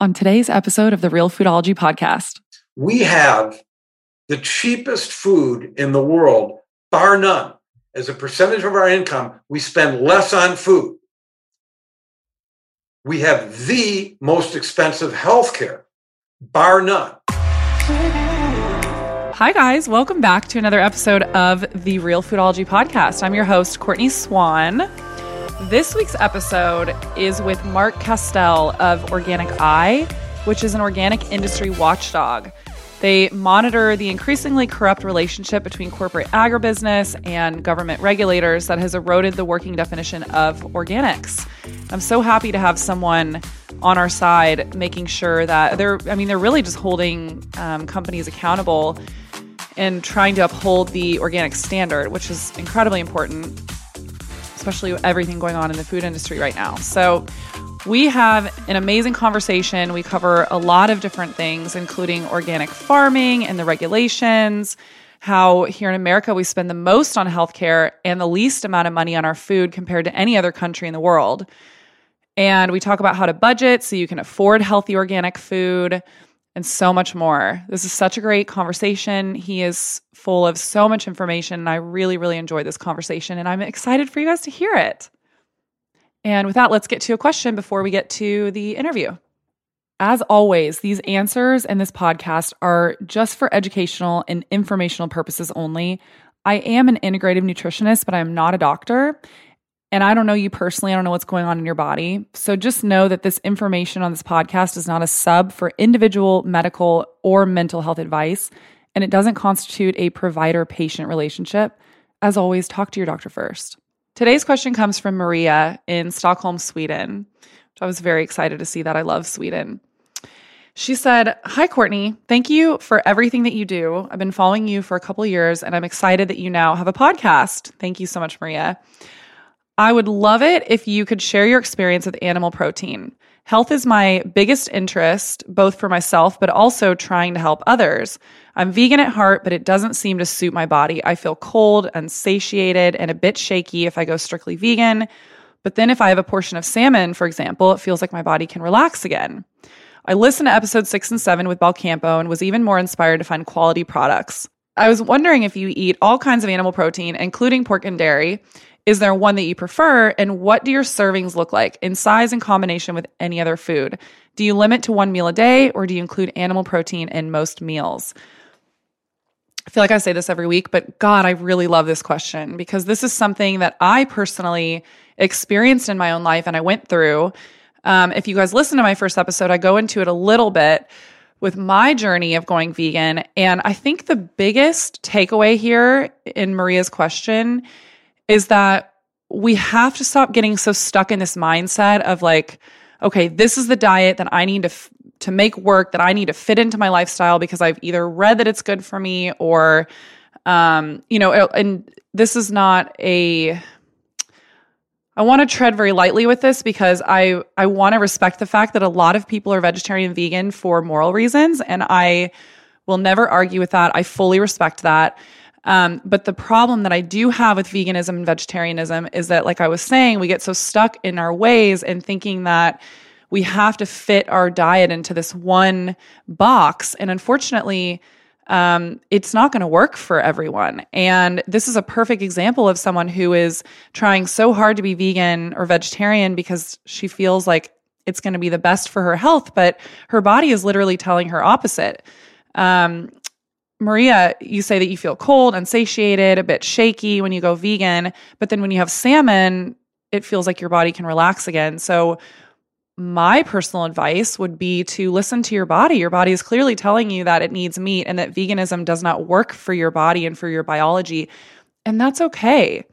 on today's episode of the Real Foodology podcast. We have the cheapest food in the world, bar none. As a percentage of our income, we spend less on food. We have the most expensive healthcare, bar none. Hi, guys. Welcome back to another episode of the Real Foodology podcast. I'm your host, Courtney Swan. This week's episode is with Mark Kastel of Organic Eye, which is an organic industry watchdog. They monitor the increasingly corrupt relationship between corporate agribusiness and government regulators that has eroded the working definition of organics. I'm so happy to have someone on our side making sure that they're, I mean, they're really just holding um, companies accountable and trying to uphold the organic standard, which is incredibly important especially with everything going on in the food industry right now. So, we have an amazing conversation. We cover a lot of different things, including organic farming and the regulations, how here in America we spend the most on healthcare and the least amount of money on our food compared to any other country in the world. And we talk about how to budget so you can afford healthy organic food and so much more. This is such a great conversation. He is full of so much information, and I really, really enjoyed this conversation, and I'm excited for you guys to hear it. And with that, let's get to a question before we get to the interview. As always, these answers in this podcast are just for educational and informational purposes only. I am an integrative nutritionist, but I'm not a doctor. And I don't know you personally. I don't know what's going on in your body. So just know that this information on this podcast is not a sub for individual medical or mental health advice, and it doesn't constitute a provider patient relationship. As always, talk to your doctor first. Today's question comes from Maria in Stockholm, Sweden, I was very excited to see that. I love Sweden. She said, Hi, Courtney. Thank you for everything that you do. I've been following you for a couple years, and I'm excited that you now have a podcast. Thank you so much, Maria. I would love it if you could share your experience with animal protein. Health is my biggest interest, both for myself, but also trying to help others. I'm vegan at heart, but it doesn't seem to suit my body. I feel cold, unsatiated, and a bit shaky if I go strictly vegan. But then if I have a portion of salmon, for example, it feels like my body can relax again. I listened to episode six and seven with Belcampo and was even more inspired to find quality products. I was wondering if you eat all kinds of animal protein, including pork and dairy, is there one that you prefer? And what do your servings look like in size and combination with any other food? Do you limit to one meal a day or do you include animal protein in most meals? I feel like I say this every week, but God, I really love this question because this is something that I personally experienced in my own life and I went through. Um, if you guys listen to my first episode, I go into it a little bit with my journey of going vegan. And I think the biggest takeaway here in Maria's question is that we have to stop getting so stuck in this mindset of like, okay, this is the diet that I need to f- to make work that I need to fit into my lifestyle because I've either read that it's good for me or um, you know, and this is not a I want to tread very lightly with this because I I want to respect the fact that a lot of people are vegetarian vegan for moral reasons and I will never argue with that. I fully respect that. Um, but the problem that I do have with veganism and vegetarianism is that, like I was saying, we get so stuck in our ways and thinking that we have to fit our diet into this one box. And unfortunately, um, it's not going to work for everyone. And this is a perfect example of someone who is trying so hard to be vegan or vegetarian because she feels like it's going to be the best for her health, but her body is literally telling her opposite. Um, Maria, you say that you feel cold, unsatiated, a bit shaky when you go vegan, but then when you have salmon, it feels like your body can relax again. So, my personal advice would be to listen to your body. Your body is clearly telling you that it needs meat and that veganism does not work for your body and for your biology. And that's okay.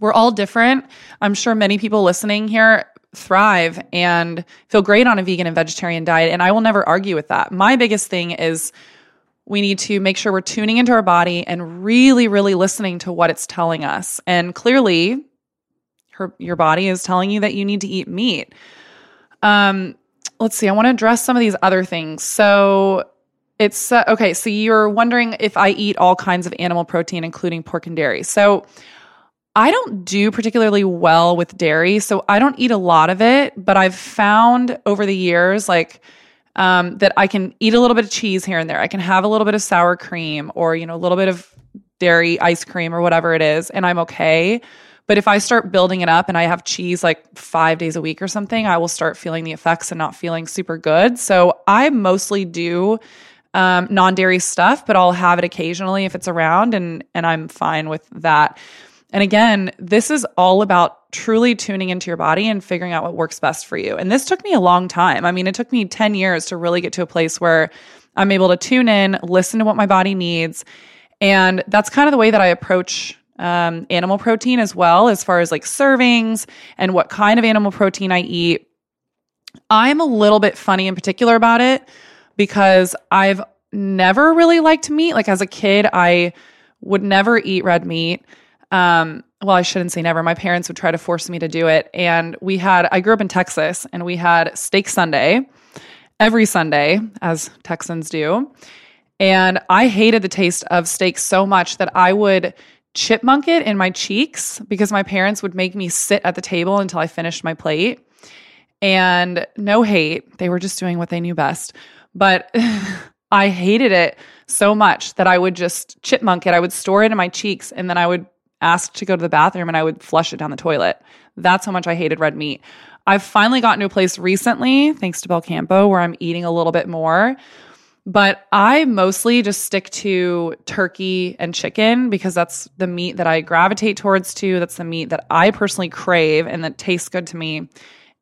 We're all different. I'm sure many people listening here thrive and feel great on a vegan and vegetarian diet. And I will never argue with that. My biggest thing is we need to make sure we're tuning into our body and really, really listening to what it's telling us. And clearly, her, your body is telling you that you need to eat meat. Um, let's see, I want to address some of these other things. So, it's uh, okay. So, you're wondering if I eat all kinds of animal protein, including pork and dairy. So, I don't do particularly well with dairy, so I don't eat a lot of it, but I've found over the years like um, that I can eat a little bit of cheese here and there. I can have a little bit of sour cream or, you know, a little bit of dairy ice cream or whatever it is, and I'm okay. But if I start building it up and I have cheese like five days a week or something, I will start feeling the effects and not feeling super good. So I mostly do um, non-dairy stuff, but I'll have it occasionally if it's around, and and I'm fine with that. And again, this is all about truly tuning into your body and figuring out what works best for you. And this took me a long time. I mean, it took me 10 years to really get to a place where I'm able to tune in, listen to what my body needs. And that's kind of the way that I approach um, animal protein as well, as far as like servings and what kind of animal protein I eat. I'm a little bit funny in particular about it because I've never really liked meat. Like as a kid, I would never eat red meat. Um, well, I shouldn't say never. My parents would try to force me to do it. And we had, I grew up in Texas and we had steak Sunday every Sunday, as Texans do. And I hated the taste of steak so much that I would chipmunk it in my cheeks because my parents would make me sit at the table until I finished my plate. And no hate, they were just doing what they knew best. But I hated it so much that I would just chipmunk it. I would store it in my cheeks and then I would asked to go to the bathroom and I would flush it down the toilet. That's how much I hated red meat. I've finally gotten to a place recently, thanks to Belcampo, where I'm eating a little bit more. But I mostly just stick to turkey and chicken because that's the meat that I gravitate towards to. That's the meat that I personally crave and that tastes good to me.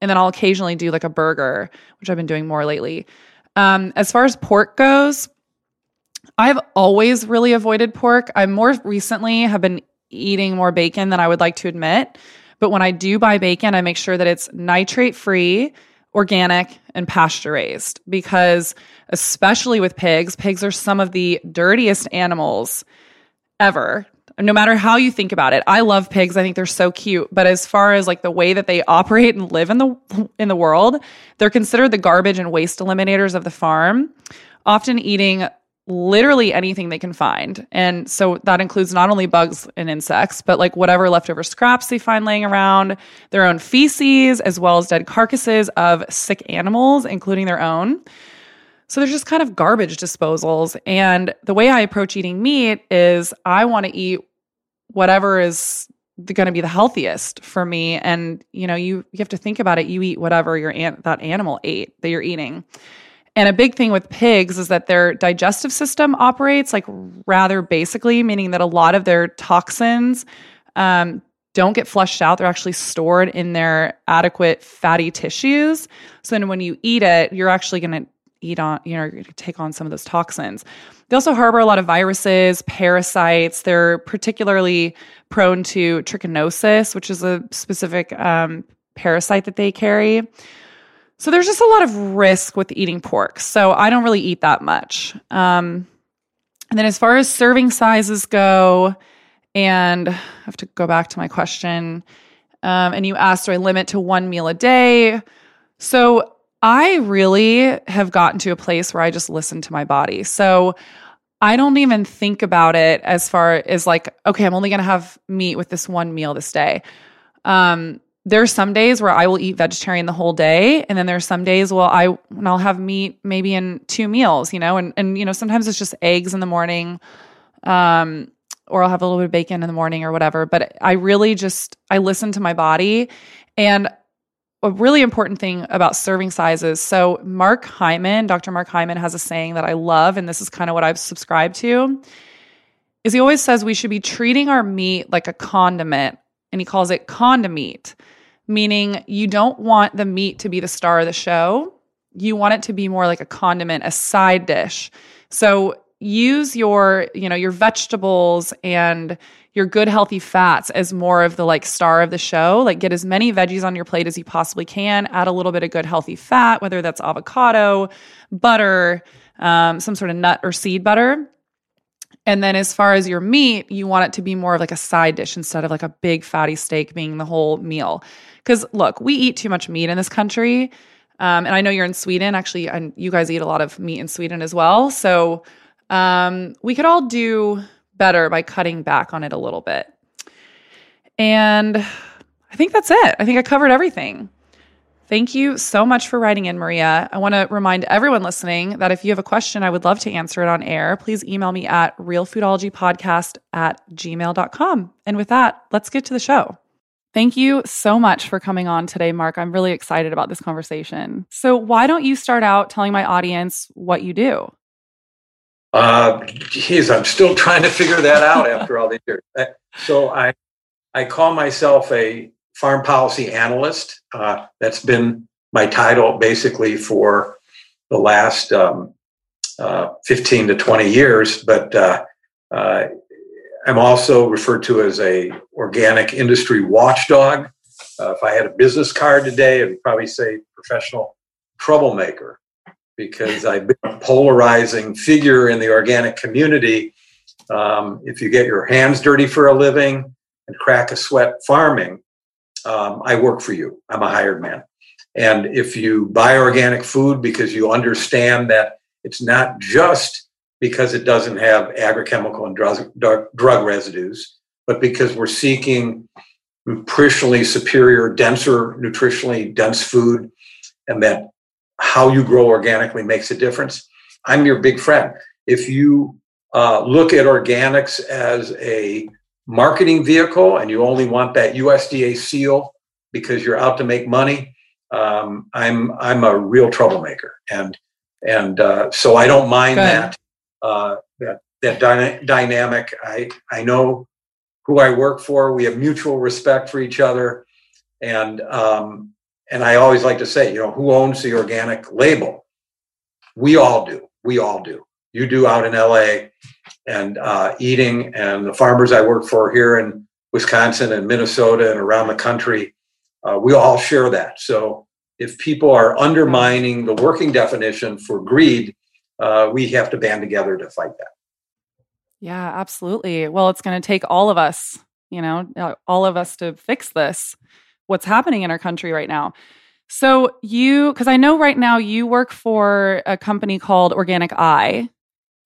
And then I'll occasionally do like a burger, which I've been doing more lately. Um, as far as pork goes, I've always really avoided pork. I more recently have been eating more bacon than I would like to admit. But when I do buy bacon, I make sure that it's nitrate free, organic, and pasture raised because, especially with pigs, pigs are some of the dirtiest animals ever. No matter how you think about it, I love pigs. I think they're so cute. But as far as like the way that they operate and live in the in the world, they're considered the garbage and waste eliminators of the farm, often eating literally anything they can find. And so that includes not only bugs and insects, but like whatever leftover scraps they find laying around, their own feces, as well as dead carcasses of sick animals, including their own. So there's just kind of garbage disposals. And the way I approach eating meat is I want to eat whatever is going to be the healthiest for me and you know you you have to think about it you eat whatever your an- that animal ate that you're eating and a big thing with pigs is that their digestive system operates like rather basically, meaning that a lot of their toxins um, don't get flushed out. They're actually stored in their adequate fatty tissues. So then when you eat it, you're actually going to eat on, you know, take on some of those toxins. They also harbor a lot of viruses, parasites. They're particularly prone to trichinosis, which is a specific um, parasite that they carry. So there's just a lot of risk with eating pork. So I don't really eat that much. Um, and then as far as serving sizes go, and I have to go back to my question. Um, and you asked, do I limit to one meal a day? So I really have gotten to a place where I just listen to my body. So I don't even think about it as far as like, okay, I'm only going to have meat with this one meal this day. Um, there's some days where I will eat vegetarian the whole day, and then there's some days well I when I'll have meat maybe in two meals, you know, and and you know sometimes it's just eggs in the morning, um, or I'll have a little bit of bacon in the morning or whatever. But I really just I listen to my body, and a really important thing about serving sizes. So Mark Hyman, Dr. Mark Hyman, has a saying that I love, and this is kind of what I've subscribed to. Is he always says we should be treating our meat like a condiment and he calls it condimeat, meaning you don't want the meat to be the star of the show. You want it to be more like a condiment, a side dish. So use your, you know, your vegetables and your good healthy fats as more of the like star of the show. Like get as many veggies on your plate as you possibly can. Add a little bit of good healthy fat, whether that's avocado, butter, um, some sort of nut or seed butter. And then as far as your meat, you want it to be more of like a side dish instead of like a big fatty steak being the whole meal. Because look, we eat too much meat in this country. Um, and I know you're in Sweden, actually, and you guys eat a lot of meat in Sweden as well. So um, we could all do better by cutting back on it a little bit. And I think that's it. I think I covered everything. Thank you so much for writing in, Maria. I want to remind everyone listening that if you have a question, I would love to answer it on air. Please email me at realfoodologypodcast at gmail.com. And with that, let's get to the show. Thank you so much for coming on today, Mark. I'm really excited about this conversation. So, why don't you start out telling my audience what you do? Uh, geez, I'm still trying to figure that out after all these years. So, I I call myself a farm policy analyst. Uh, that's been my title basically for the last um, uh, 15 to 20 years. But uh, uh, I'm also referred to as a organic industry watchdog. Uh, if I had a business card today, I'd probably say professional troublemaker because I've been a polarizing figure in the organic community. Um, if you get your hands dirty for a living and crack a sweat farming, um, I work for you. I'm a hired man. And if you buy organic food because you understand that it's not just because it doesn't have agrochemical and drug, drug residues, but because we're seeking nutritionally superior, denser, nutritionally dense food, and that how you grow organically makes a difference. I'm your big friend. If you uh, look at organics as a marketing vehicle and you only want that USDA seal because you're out to make money, um, I'm I'm a real troublemaker, and and uh, so I don't mind that uh, that that dyna- dynamic. I I know who I work for. We have mutual respect for each other, and um, and I always like to say, you know, who owns the organic label? We all do. We all do. You do out in LA, and uh, eating, and the farmers I work for here in Wisconsin and Minnesota and around the country, uh, we all share that. So if people are undermining the working definition for greed, uh, we have to band together to fight that. Yeah, absolutely. Well, it's going to take all of us, you know, uh, all of us to fix this. What's happening in our country right now? So you, because I know right now you work for a company called Organic Eye,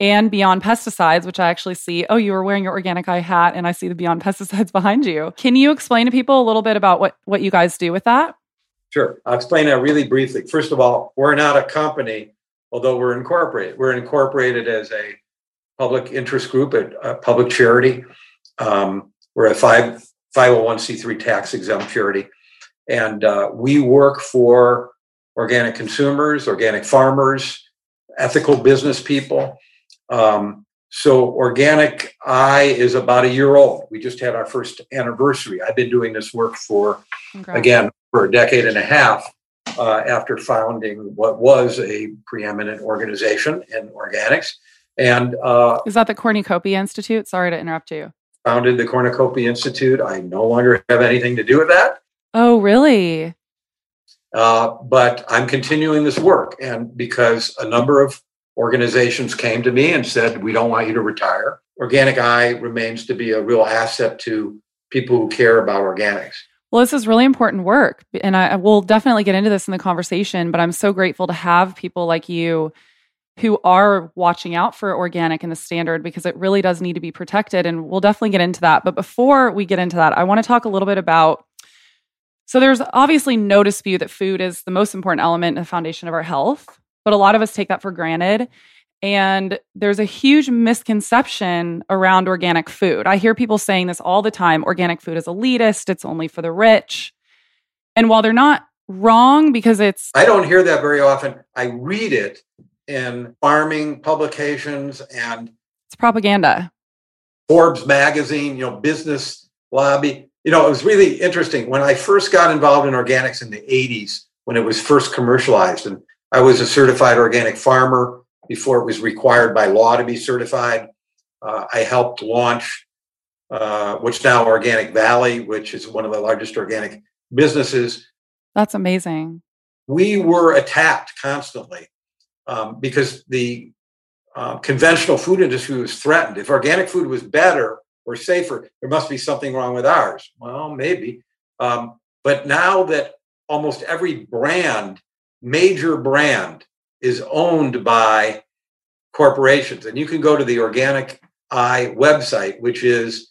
and Beyond Pesticides, which I actually see. Oh, you were wearing your Organic Eye hat, and I see the Beyond Pesticides behind you. Can you explain to people a little bit about what, what you guys do with that? Sure. I'll explain that really briefly. First of all, we're not a company, although we're incorporated. We're incorporated as a public interest group, a, public charity. Um, we're a five, 501c3 tax exempt charity. And uh, we work for organic consumers, organic farmers, ethical business people um, so Organic Eye is about a year old. We just had our first anniversary. I've been doing this work for, again, for a decade and a half uh, after founding what was a preeminent organization in organics. And uh, is that the Cornucopia Institute? Sorry to interrupt you. Founded the Cornucopia Institute. I no longer have anything to do with that. Oh, really? Uh, but I'm continuing this work, and because a number of organizations came to me and said, We don't want you to retire. Organic Eye remains to be a real asset to people who care about organics. Well, this is really important work. And I will definitely get into this in the conversation, but I'm so grateful to have people like you who are watching out for organic and the standard because it really does need to be protected. And we'll definitely get into that. But before we get into that, I want to talk a little bit about so there's obviously no dispute that food is the most important element and the foundation of our health but a lot of us take that for granted. And there's a huge misconception around organic food. I hear people saying this all the time organic food is elitist, it's only for the rich. And while they're not wrong because it's. I don't hear that very often. I read it in farming publications and. It's propaganda. Forbes magazine, you know, business lobby. You know, it was really interesting. When I first got involved in organics in the 80s, when it was first commercialized, and I was a certified organic farmer before it was required by law to be certified. Uh, I helped launch uh, which now Organic Valley, which is one of the largest organic businesses. That's amazing. We were attacked constantly um, because the uh, conventional food industry was threatened. If organic food was better or safer, there must be something wrong with ours. Well, maybe. Um, but now that almost every brand major brand is owned by corporations. And you can go to the Organic Eye website, which is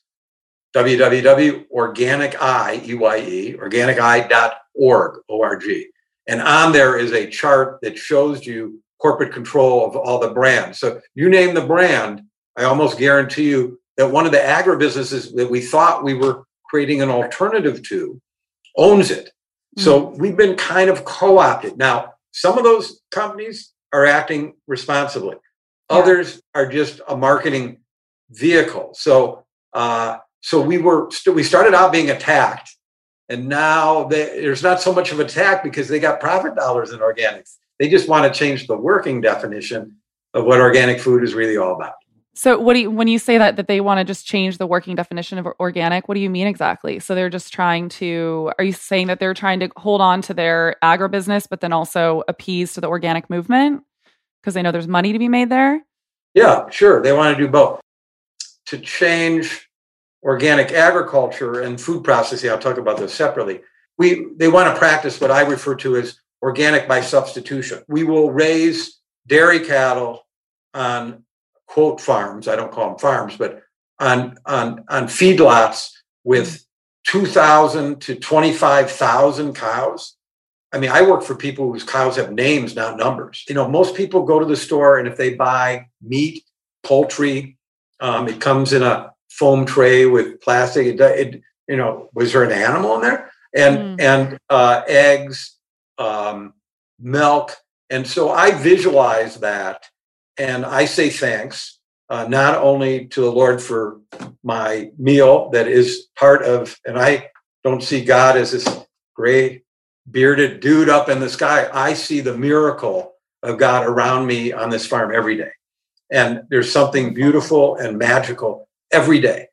www.organiceye, organiceye.org, O-R-G. And on there is a chart that shows you corporate control of all the brands. So you name the brand, I almost guarantee you that one of the agribusinesses that we thought we were creating an alternative to owns it. So mm-hmm. we've been kind of co-opted. Now, some of those companies are acting responsibly. Yeah. Others are just a marketing vehicle. So uh, so we were st- we started out being attacked, and now they, there's not so much of attack because they got profit dollars in organics. They just want to change the working definition of what organic food is really all about. So what do you when you say that that they want to just change the working definition of organic, what do you mean exactly? So they're just trying to are you saying that they're trying to hold on to their agribusiness but then also appease to the organic movement because they know there's money to be made there? Yeah, sure. They want to do both. To change organic agriculture and food processing, I'll talk about this separately. We they want to practice what I refer to as organic by substitution. We will raise dairy cattle on quote farms. I don't call them farms, but on on on feedlots with 2,000 to 25,000 cows. I mean, I work for people whose cows have names, not numbers. You know, most people go to the store and if they buy meat, poultry, um, it comes in a foam tray with plastic. It, it, you know, was there an animal in there? And mm. and uh, eggs, um, milk, and so I visualize that and I say thanks, uh, not only to the Lord for my meal that is part of, and I don't see God as this gray bearded dude up in the sky. I see the miracle of God around me on this farm every day. And there's something beautiful and magical every day.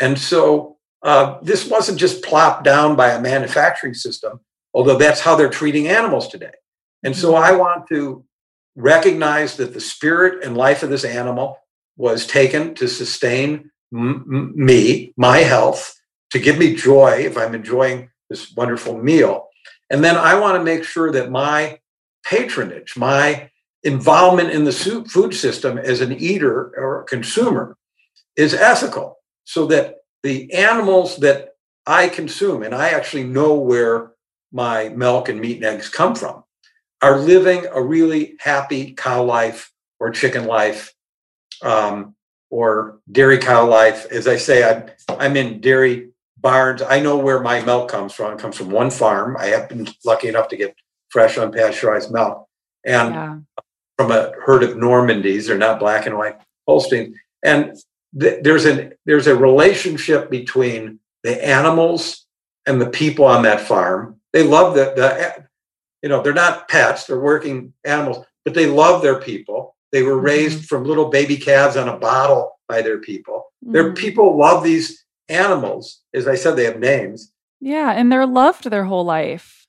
And so uh, this wasn't just plopped down by a manufacturing system, although that's how they're treating animals today. And so mm-hmm. I want to recognized that the spirit and life of this animal was taken to sustain m- me, my health, to give me joy if I'm enjoying this wonderful meal. And then I want to make sure that my patronage, my involvement in the food system as an eater or consumer is ethical so that the animals that I consume, and I actually know where my milk and meat and eggs come from, are living a really happy cow life or chicken life um, or dairy cow life. As I say, I'm, I'm in dairy barns. I know where my milk comes from. It comes from one farm. I have been lucky enough to get fresh, unpasteurized milk. And yeah. from a herd of Normandies, they're not black and white Holstein. And th- there's an there's a relationship between the animals and the people on that farm. They love the, the you know, they're not pets, they're working animals, but they love their people. They were raised mm-hmm. from little baby calves on a bottle by their people. Mm-hmm. Their people love these animals. As I said, they have names. Yeah, and they're loved their whole life.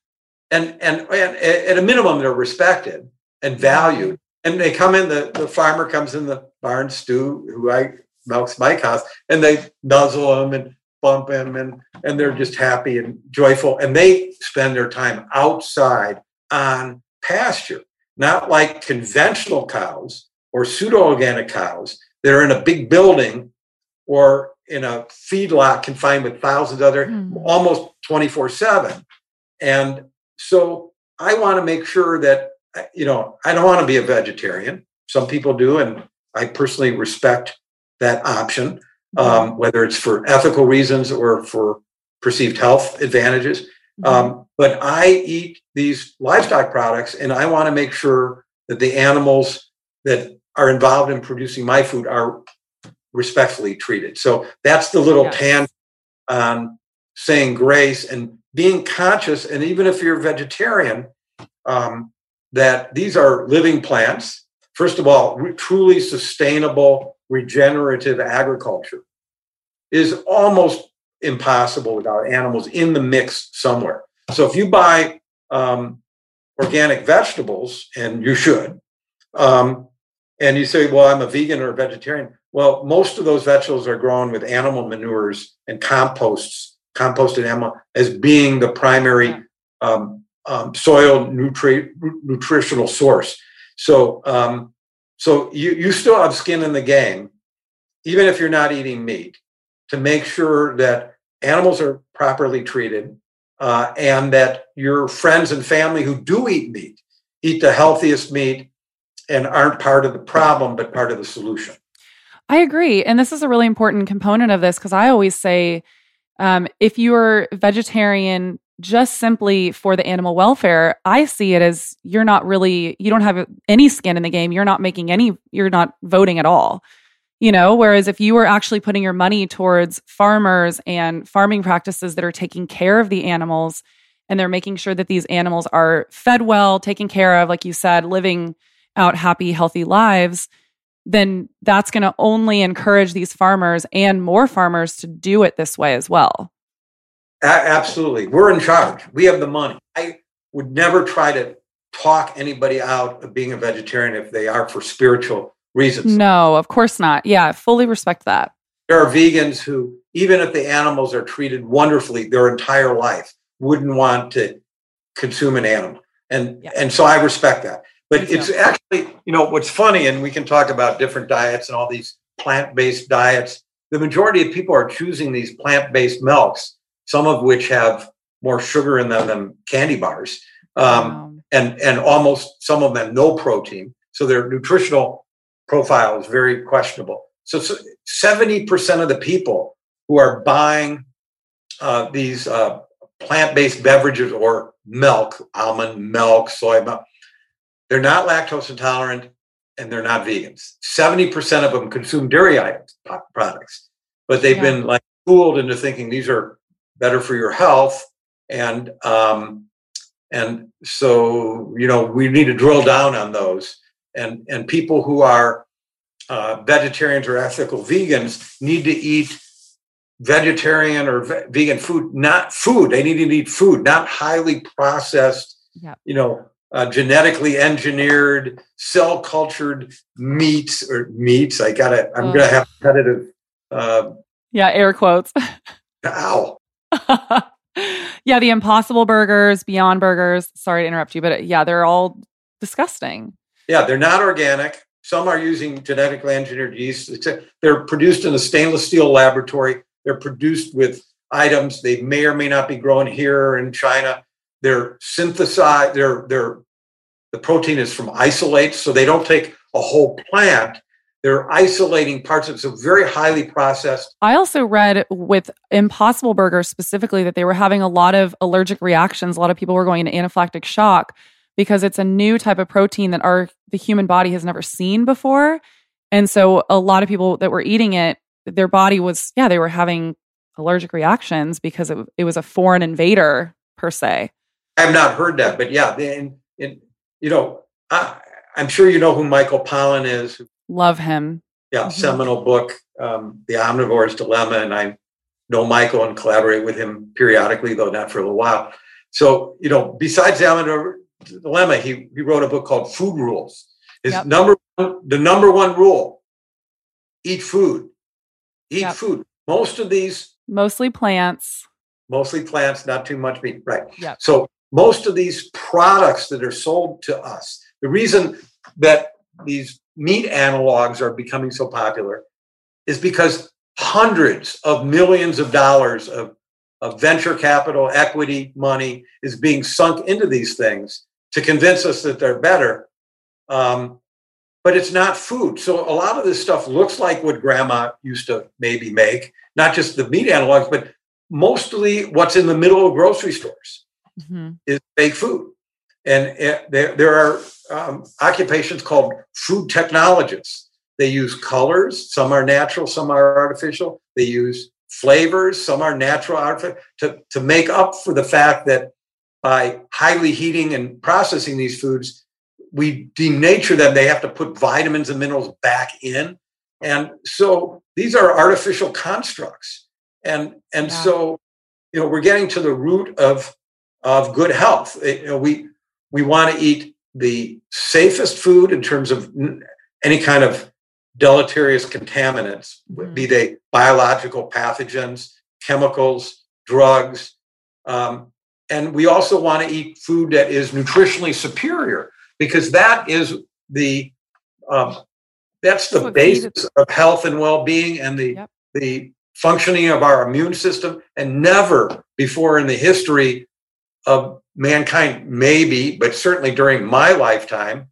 And and, and at a minimum, they're respected and valued. And they come in, the, the farmer comes in the barn, Stu, who I milks my cows, and they nuzzle them and bump them and and they're just happy and joyful and they spend their time outside on pasture, not like conventional cows or pseudo organic cows that are in a big building or in a feedlot confined with thousands of other mm. almost 24 7. And so I want to make sure that, you know, I don't want to be a vegetarian. Some people do, and I personally respect that option. Um, whether it's for ethical reasons or for perceived health advantages. Mm-hmm. Um, but I eat these livestock products and I want to make sure that the animals that are involved in producing my food are respectfully treated. So that's the little yes. pan on saying grace and being conscious. And even if you're vegetarian, um, that these are living plants. First of all, truly sustainable, regenerative agriculture is almost impossible without animals in the mix somewhere. So if you buy um, organic vegetables, and you should, um, and you say, well, I'm a vegan or a vegetarian. Well, most of those vegetables are grown with animal manures and composts, composted animal as being the primary um, um, soil nutri- nutritional source. So, um, so you you still have skin in the game, even if you're not eating meat. to make sure that animals are properly treated uh, and that your friends and family who do eat meat eat the healthiest meat and aren't part of the problem but part of the solution. I agree. And this is a really important component of this because I always say um, if you're vegetarian just simply for the animal welfare, I see it as you're not really, you don't have any skin in the game. You're not making any, you're not voting at all. You know, whereas if you were actually putting your money towards farmers and farming practices that are taking care of the animals and they're making sure that these animals are fed well, taken care of, like you said, living out happy, healthy lives, then that's going to only encourage these farmers and more farmers to do it this way as well. A- absolutely. We're in charge. We have the money. I would never try to talk anybody out of being a vegetarian if they are for spiritual reasons. No, of course not. Yeah, I fully respect that. There are vegans who, even if the animals are treated wonderfully their entire life, wouldn't want to consume an animal. And yeah. and so I respect that. But it's actually, you know, what's funny, and we can talk about different diets and all these plant-based diets. The majority of people are choosing these plant-based milks some of which have more sugar in them than candy bars, um, wow. and and almost some of them no protein. So their nutritional profile is very questionable. So seventy percent of the people who are buying uh, these uh, plant-based beverages or milk, almond milk, soy milk, they're not lactose intolerant and they're not vegans. Seventy percent of them consume dairy items products, but they've yeah. been like fooled into thinking these are better for your health. And um, and so you know we need to drill down on those. And and people who are uh, vegetarians or ethical vegans need to eat vegetarian or ve- vegan food not food. They need to eat food not highly processed yep. you know uh, genetically engineered cell cultured meats or meats. I gotta i'm oh. gonna have repetitive uh, yeah air quotes. Ow yeah, the Impossible Burgers, Beyond Burgers. Sorry to interrupt you, but uh, yeah, they're all disgusting. Yeah, they're not organic. Some are using genetically engineered yeast. They're produced in a stainless steel laboratory. They're produced with items they may or may not be grown here in China. They're synthesized. They're they're the protein is from isolates, so they don't take a whole plant they're isolating parts of it, so very highly processed. I also read with Impossible Burger specifically that they were having a lot of allergic reactions. A lot of people were going into anaphylactic shock because it's a new type of protein that our the human body has never seen before. And so a lot of people that were eating it, their body was yeah, they were having allergic reactions because it, it was a foreign invader per se. I have not heard that, but yeah, and, and you know, I, I'm sure you know who Michael Pollan is, Love him. Yeah, mm-hmm. seminal book, um, The Omnivore's Dilemma. And I know Michael and collaborate with him periodically, though not for a little while. So, you know, besides The Omnivore's Dilemma, he, he wrote a book called Food Rules. His yep. number one, the number one rule eat food. Eat yep. food. Most of these mostly plants. Mostly plants, not too much meat. Right. Yep. So most of these products that are sold to us, the reason that these meat analogs are becoming so popular is because hundreds of millions of dollars of, of venture capital, equity money is being sunk into these things to convince us that they're better. Um, but it's not food. So a lot of this stuff looks like what grandma used to maybe make, not just the meat analogs, but mostly what's in the middle of grocery stores mm-hmm. is fake food. And it, there, there are um, occupations called food technologists. They use colors, some are natural, some are artificial. They use flavors, some are natural, artificial, to, to make up for the fact that by highly heating and processing these foods, we denature them. They have to put vitamins and minerals back in. And so these are artificial constructs. And, and yeah. so, you know, we're getting to the root of, of good health. It, you know, we, we want to eat the safest food in terms of any kind of deleterious contaminants, mm-hmm. be they biological pathogens, chemicals, drugs. Um, and we also want to eat food that is nutritionally superior because that is the um, that's the basis of health and well-being and the yep. the functioning of our immune system, and never before in the history of mankind, maybe, but certainly during my lifetime,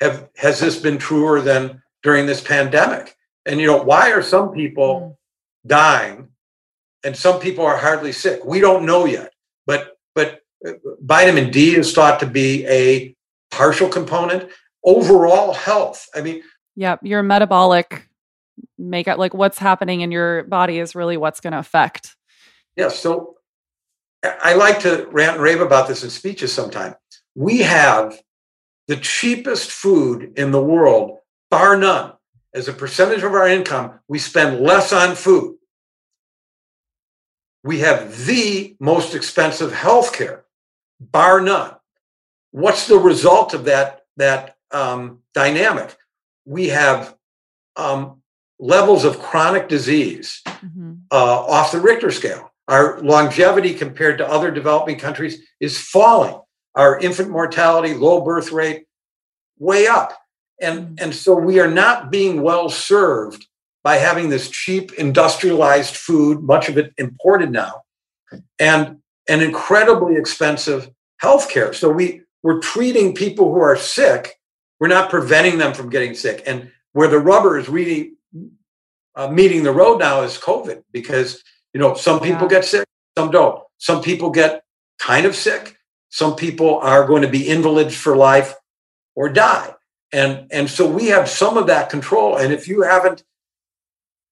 have has this been truer than during this pandemic? And you know, why are some people mm. dying and some people are hardly sick? We don't know yet. But but uh, vitamin D is thought to be a partial component. Overall health. I mean, yeah, your metabolic makeup, like what's happening in your body, is really what's going to affect. Yeah. So I like to rant and rave about this in speeches sometime. We have the cheapest food in the world, bar none. As a percentage of our income, we spend less on food. We have the most expensive health care, bar none. What's the result of that, that um, dynamic? We have um, levels of chronic disease mm-hmm. uh, off the Richter scale. Our longevity compared to other developing countries is falling our infant mortality, low birth rate, way up. And, mm. and so we are not being well served by having this cheap industrialized food, much of it imported now, and an incredibly expensive healthcare. So we, we're treating people who are sick, we're not preventing them from getting sick. And where the rubber is really uh, meeting the road now is COVID, because you know some people yeah. get sick, some don't. Some people get kind of sick, some people are going to be invalids for life or die. And, and so we have some of that control. And if you haven't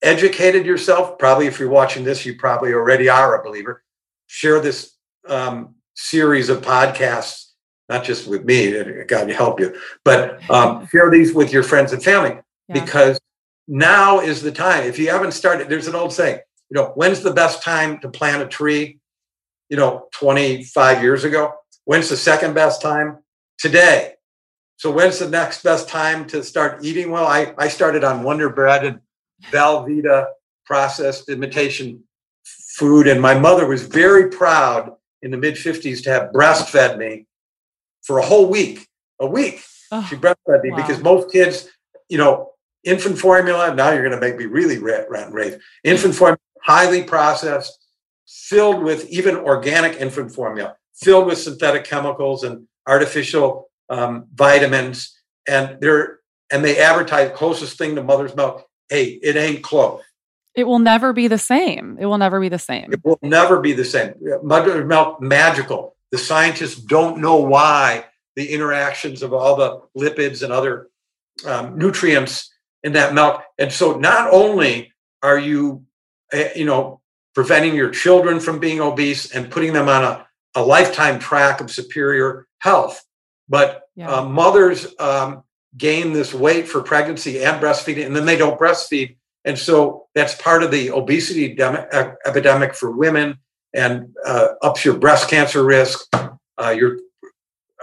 educated yourself, probably if you're watching this, you probably already are a believer. Share this um, series of podcasts, not just with me, God help you, but um, share these with your friends and family yeah. because now is the time. If you haven't started, there's an old saying, you know, when's the best time to plant a tree? You know, 25 years ago. When's the second best time? Today. So when's the next best time to start eating well? I, I started on Wonder Bread and Velveeta processed imitation food. And my mother was very proud in the mid 50s to have breastfed me for a whole week. A week. Oh, she breastfed me wow. because most kids, you know, infant formula, now you're going to make me really rant and rave. Infant formula, highly processed, filled with even organic infant formula filled with synthetic chemicals and artificial um, vitamins, and they're and they advertise closest thing to mother's milk. Hey, it ain't close. It will never be the same. It will never be the same. It will never be the same. Mother's milk, magical. The scientists don't know why the interactions of all the lipids and other um, nutrients in that milk. And so, not only are you, you know, preventing your children from being obese and putting them on a a lifetime track of superior health. But yeah. uh, mothers um, gain this weight for pregnancy and breastfeeding, and then they don't breastfeed. And so that's part of the obesity dem- epidemic for women and uh, ups your breast cancer risk, uh, your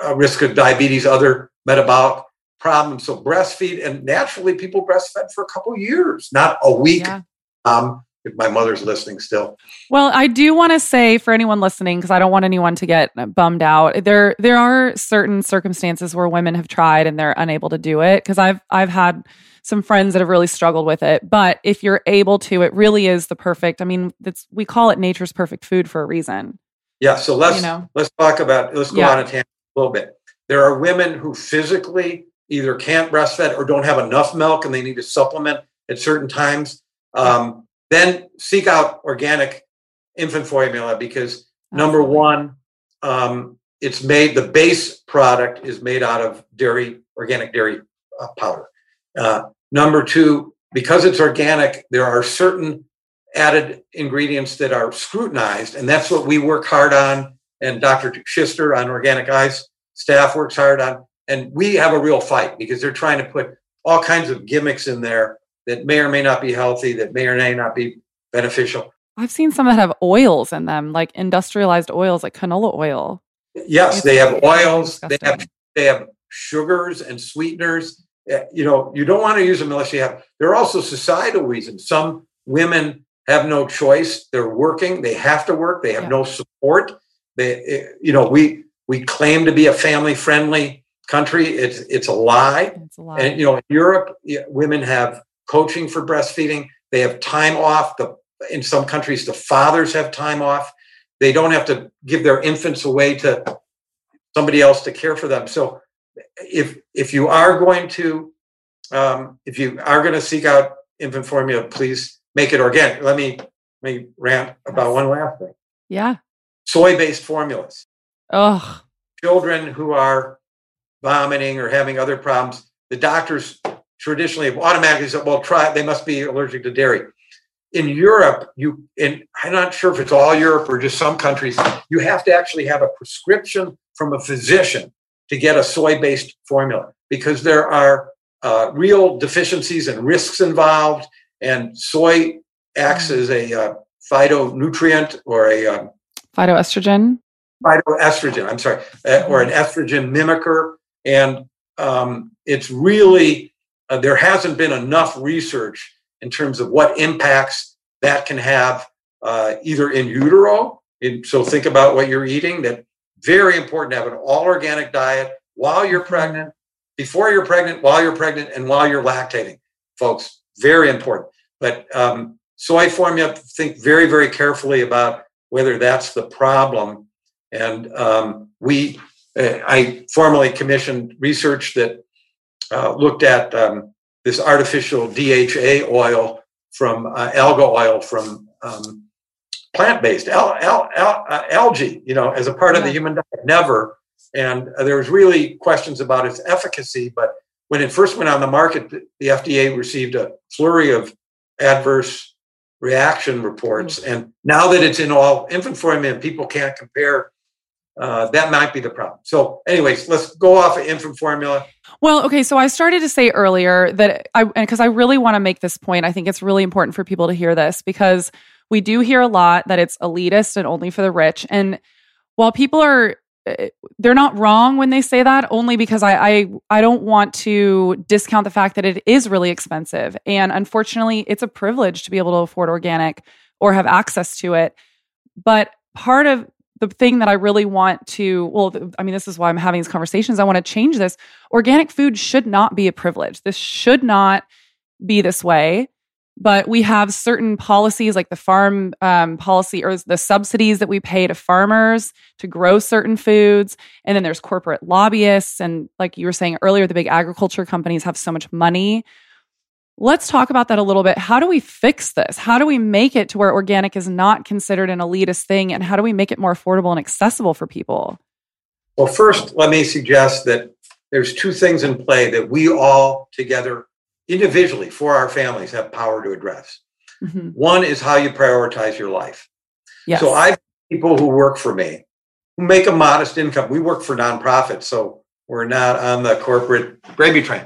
uh, risk of diabetes, other metabolic problems. So breastfeed, and naturally people breastfed for a couple years, not a week. Yeah. Um, if my mother's listening still. Well, I do want to say for anyone listening because I don't want anyone to get bummed out. There there are certain circumstances where women have tried and they're unable to do it because I've I've had some friends that have really struggled with it. But if you're able to, it really is the perfect. I mean, it's we call it nature's perfect food for a reason. Yeah, so let's you know? let's talk about let's go yeah. on a tangent a little bit. There are women who physically either can't breastfeed or don't have enough milk and they need to supplement at certain times. Um, then seek out organic infant formula because number one, um, it's made the base product is made out of dairy, organic dairy uh, powder. Uh, number two, because it's organic, there are certain added ingredients that are scrutinized, and that's what we work hard on. And Dr. Schister on Organic Eyes staff works hard on. And we have a real fight because they're trying to put all kinds of gimmicks in there that may or may not be healthy, that may or may not be beneficial. I've seen some that have oils in them, like industrialized oils, like canola oil. Yes, they have oils. They have they have sugars and sweeteners. Eh, you know, you don't want to use them unless you have. There are also societal reasons. Some women have no choice. They're working. They have to work. They have yeah. no support. They, eh, you know, we we claim to be a family friendly country. It's it's a lie. It's a lie. And you know, in Europe, women have coaching for breastfeeding. They have time off. The in some countries, the fathers have time off. They don't have to give their infants away to somebody else to care for them. So if if you are going to um, if you are going to seek out infant formula, please make it organic. Let me let me rant about one last thing. Yeah. Soy-based formulas. Oh. Children who are vomiting or having other problems, the doctors traditionally automatically said, well, try they must be allergic to dairy. In Europe, you and I'm not sure if it's all Europe or just some countries, you have to actually have a prescription from a physician to get a soy-based formula because there are uh, real deficiencies and risks involved, and soy acts mm. as a uh, phytonutrient or a um, phytoestrogen. Phytoestrogen, I'm sorry, uh, or an estrogen mimicker, and um, it's really uh, there hasn't been enough research in terms of what impacts that can have uh, either in utero. In, so think about what you're eating. That very important to have an all organic diet while you're mm-hmm. pregnant, before you're pregnant, while you're pregnant, and while you're lactating, folks. Very important. But um, soy formula, to think very, very carefully about whether that's the problem. And um, we, uh, I formally commissioned research that uh, looked at um, this artificial DHA oil from uh, alga oil from um, plant-based al- al- al- uh, algae, you know, as a part yeah. of the human diet. Never. And uh, there was really questions about its efficacy. But when it first went on the market, the FDA received a flurry of adverse reaction reports. Mm-hmm. And now that it's in all infant formula and people can't compare, uh, that might be the problem. So, anyways, let's go off of infant formula. Well, okay. So I started to say earlier that I, because I really want to make this point, I think it's really important for people to hear this because we do hear a lot that it's elitist and only for the rich. And while people are eh, they're not wrong when they say that only because I, I i don't want to discount the fact that it is really expensive and unfortunately it's a privilege to be able to afford organic or have access to it but part of the thing that i really want to well i mean this is why i'm having these conversations. I want to change this. Organic food should not be a privilege. This should not be this way. But we have certain policies like the farm um, policy or the subsidies that we pay to farmers to grow certain foods. And then there's corporate lobbyists. And like you were saying earlier the big agriculture companies have so much money let's talk about that a little bit how do we fix this how do we make it to where organic is not considered an elitist thing and how do we make it more affordable and accessible for people well first let me suggest that there's two things in play that we all together individually for our families have power to address. Mm-hmm. One is how you prioritize your life. Yes. So I people who work for me who make a modest income. We work for nonprofits, so we're not on the corporate gravy train.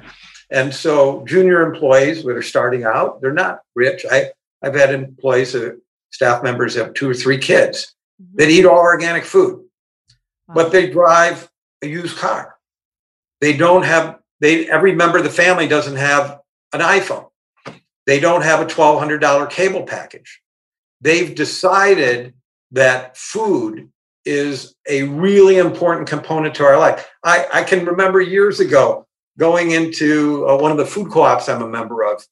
And so junior employees that are starting out, they're not rich. I, I've had employees, uh, staff members have two or three kids mm-hmm. that eat all organic food, wow. but they drive a used car. They don't have, they every member of the family doesn't have an iPhone. They don't have a $1,200 cable package. They've decided that food is a really important component to our life. I, I can remember years ago going into uh, one of the food co-ops I'm a member of,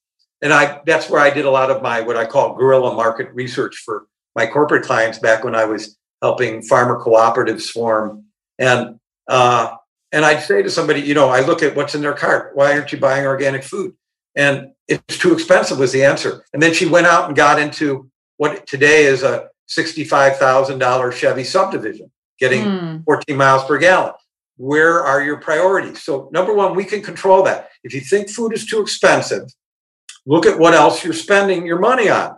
and I that's where I did a lot of my what I call guerrilla market research for my corporate clients back when I was helping farmer cooperatives form. And uh, and I'd say to somebody, you know, I look at what's in their cart. Why aren't you buying organic food? and it's too expensive was the answer. And then she went out and got into what today is a $65,000 Chevy Suburban, getting mm. 14 miles per gallon. Where are your priorities? So, number one, we can control that. If you think food is too expensive, look at what else you're spending your money on.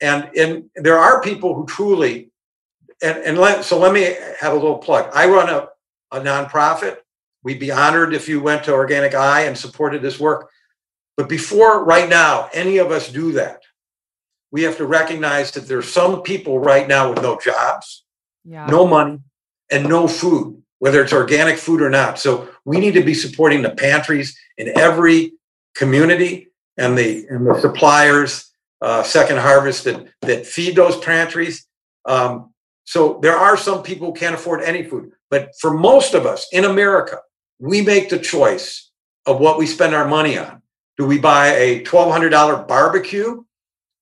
And, and there are people who truly, and, and let, so let me have a little plug. I run a, a nonprofit. We'd be honored if you went to Organic Eye and supported this work. But before right now, any of us do that, we have to recognize that there's some people right now with no jobs, yeah. no money, and no food, whether it's organic food or not. So we need to be supporting the pantries in every community and the and the suppliers, uh, Second Harvest that that feed those pantries. Um, so there are some people who can't afford any food, but for most of us in America, we make the choice of what we spend our money on. Do we buy a $1,200 barbecue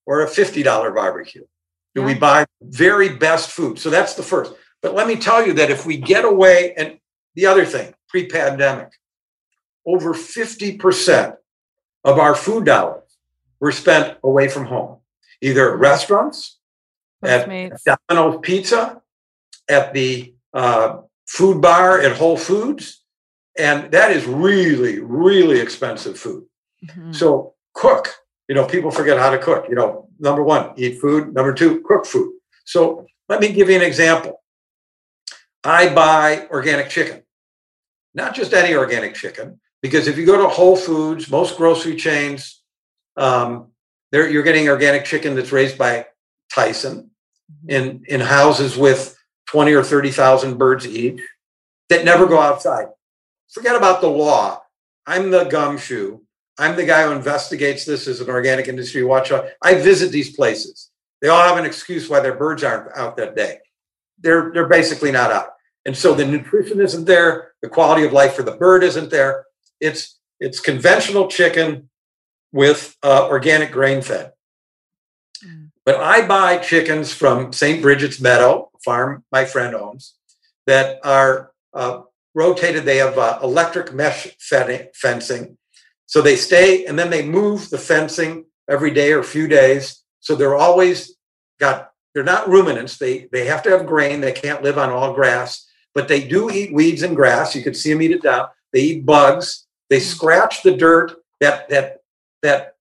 or a $50 barbecue? Do we Yeah. buy very best food? So that's the first. But let me tell you that if we get away, and the other thing, pre pandemic, over 50% of our food dollars were spent away from home, either at restaurants, at Postmates. Domino's Pizza, at the uh, food bar at Whole Foods. And that is really, really expensive food. Mhm. So cook. You know, people forget how to cook. You know, number one, eat food. Number two, cook food. So let me give you an example. I buy organic chicken, not just any organic chicken, because if you go to Whole Foods, most grocery chains, um, there you're getting organic chicken that's raised by Tyson in in houses with twenty or thirty thousand birds each that never go outside. Forget about the law. I'm the gumshoe. I'm the guy who investigates this as an organic industry watchdog. I visit these places. They all have an excuse why their birds aren't out that day. They're they're basically not out. And so the nutrition isn't there, the quality of life for the bird isn't there. It's it's conventional chicken with uh, organic grain fed. Mm. But I buy chickens from St. Bridget's Meadow farm my friend owns that are uh, rotated. They have uh, electric mesh fencing. So they stay and then they move the fencing every day or few days. So they're always got, they're not ruminants. They, they have to have grain. They can't live on all grass, but they do eat weeds and grass. You can see them eat it down. They eat bugs. They mm. scratch the dirt that, that, that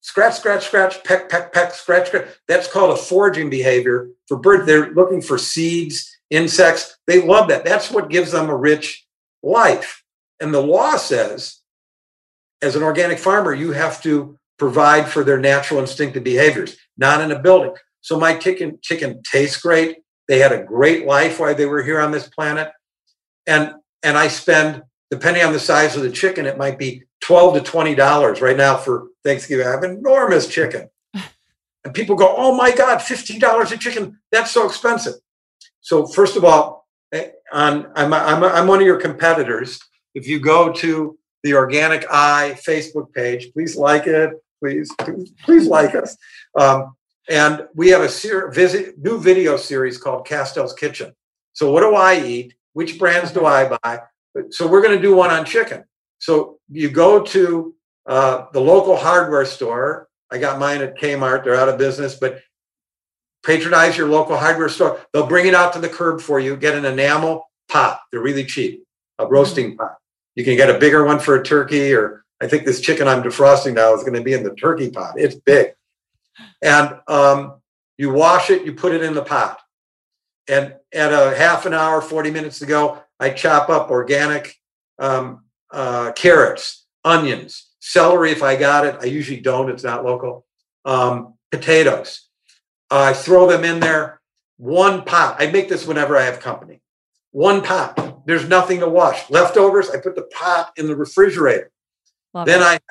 scratch, scratch, scratch, peck, peck, peck, scratch, scratch. That's called a foraging behavior for birds. They're looking for seeds, insects. They love that. That's what gives them a rich life. And the law says, as an organic farmer, you have to provide for their natural instinctive behaviors, not in a building. So my chicken chicken tastes great. They had a great life while they were here on this planet. And and I spend, depending on the size of the chicken, it might be 12 to 20 dollars right now for Thanksgiving. I have an enormous chicken. And people go, oh my God, $15 a chicken. That's so expensive. So first of all, eh, on I'm, I'm, I'm one of your competitors. If you go to the Organic Eye Facebook page, please like it. Please, please, please like us. Um, and we have a ser- visit, new video series called Kastel's Kitchen. So what do I eat? Which brands do I buy? So we're going to do one on chicken. So you go to uh, the local hardware store. I got mine at Kmart. They're out of business, but patronize your local hardware store. They'll bring it out to the curb for you. Get an enamel pot. They're really cheap. A roasting pot. You can get a bigger one for a turkey, or I think this chicken I'm defrosting now is going to be in the turkey pot. It's big. And um, you wash it, you put it in the pot. And at a half an hour, 40 minutes to go, I chop up organic um, uh, carrots, onions, celery if I got it. I usually don't, it's not local. Um, potatoes. I throw them in there. One pot. I make this whenever I have company. One pot. There's nothing to wash. Leftovers, I put the pot in the refrigerator. Love Then it.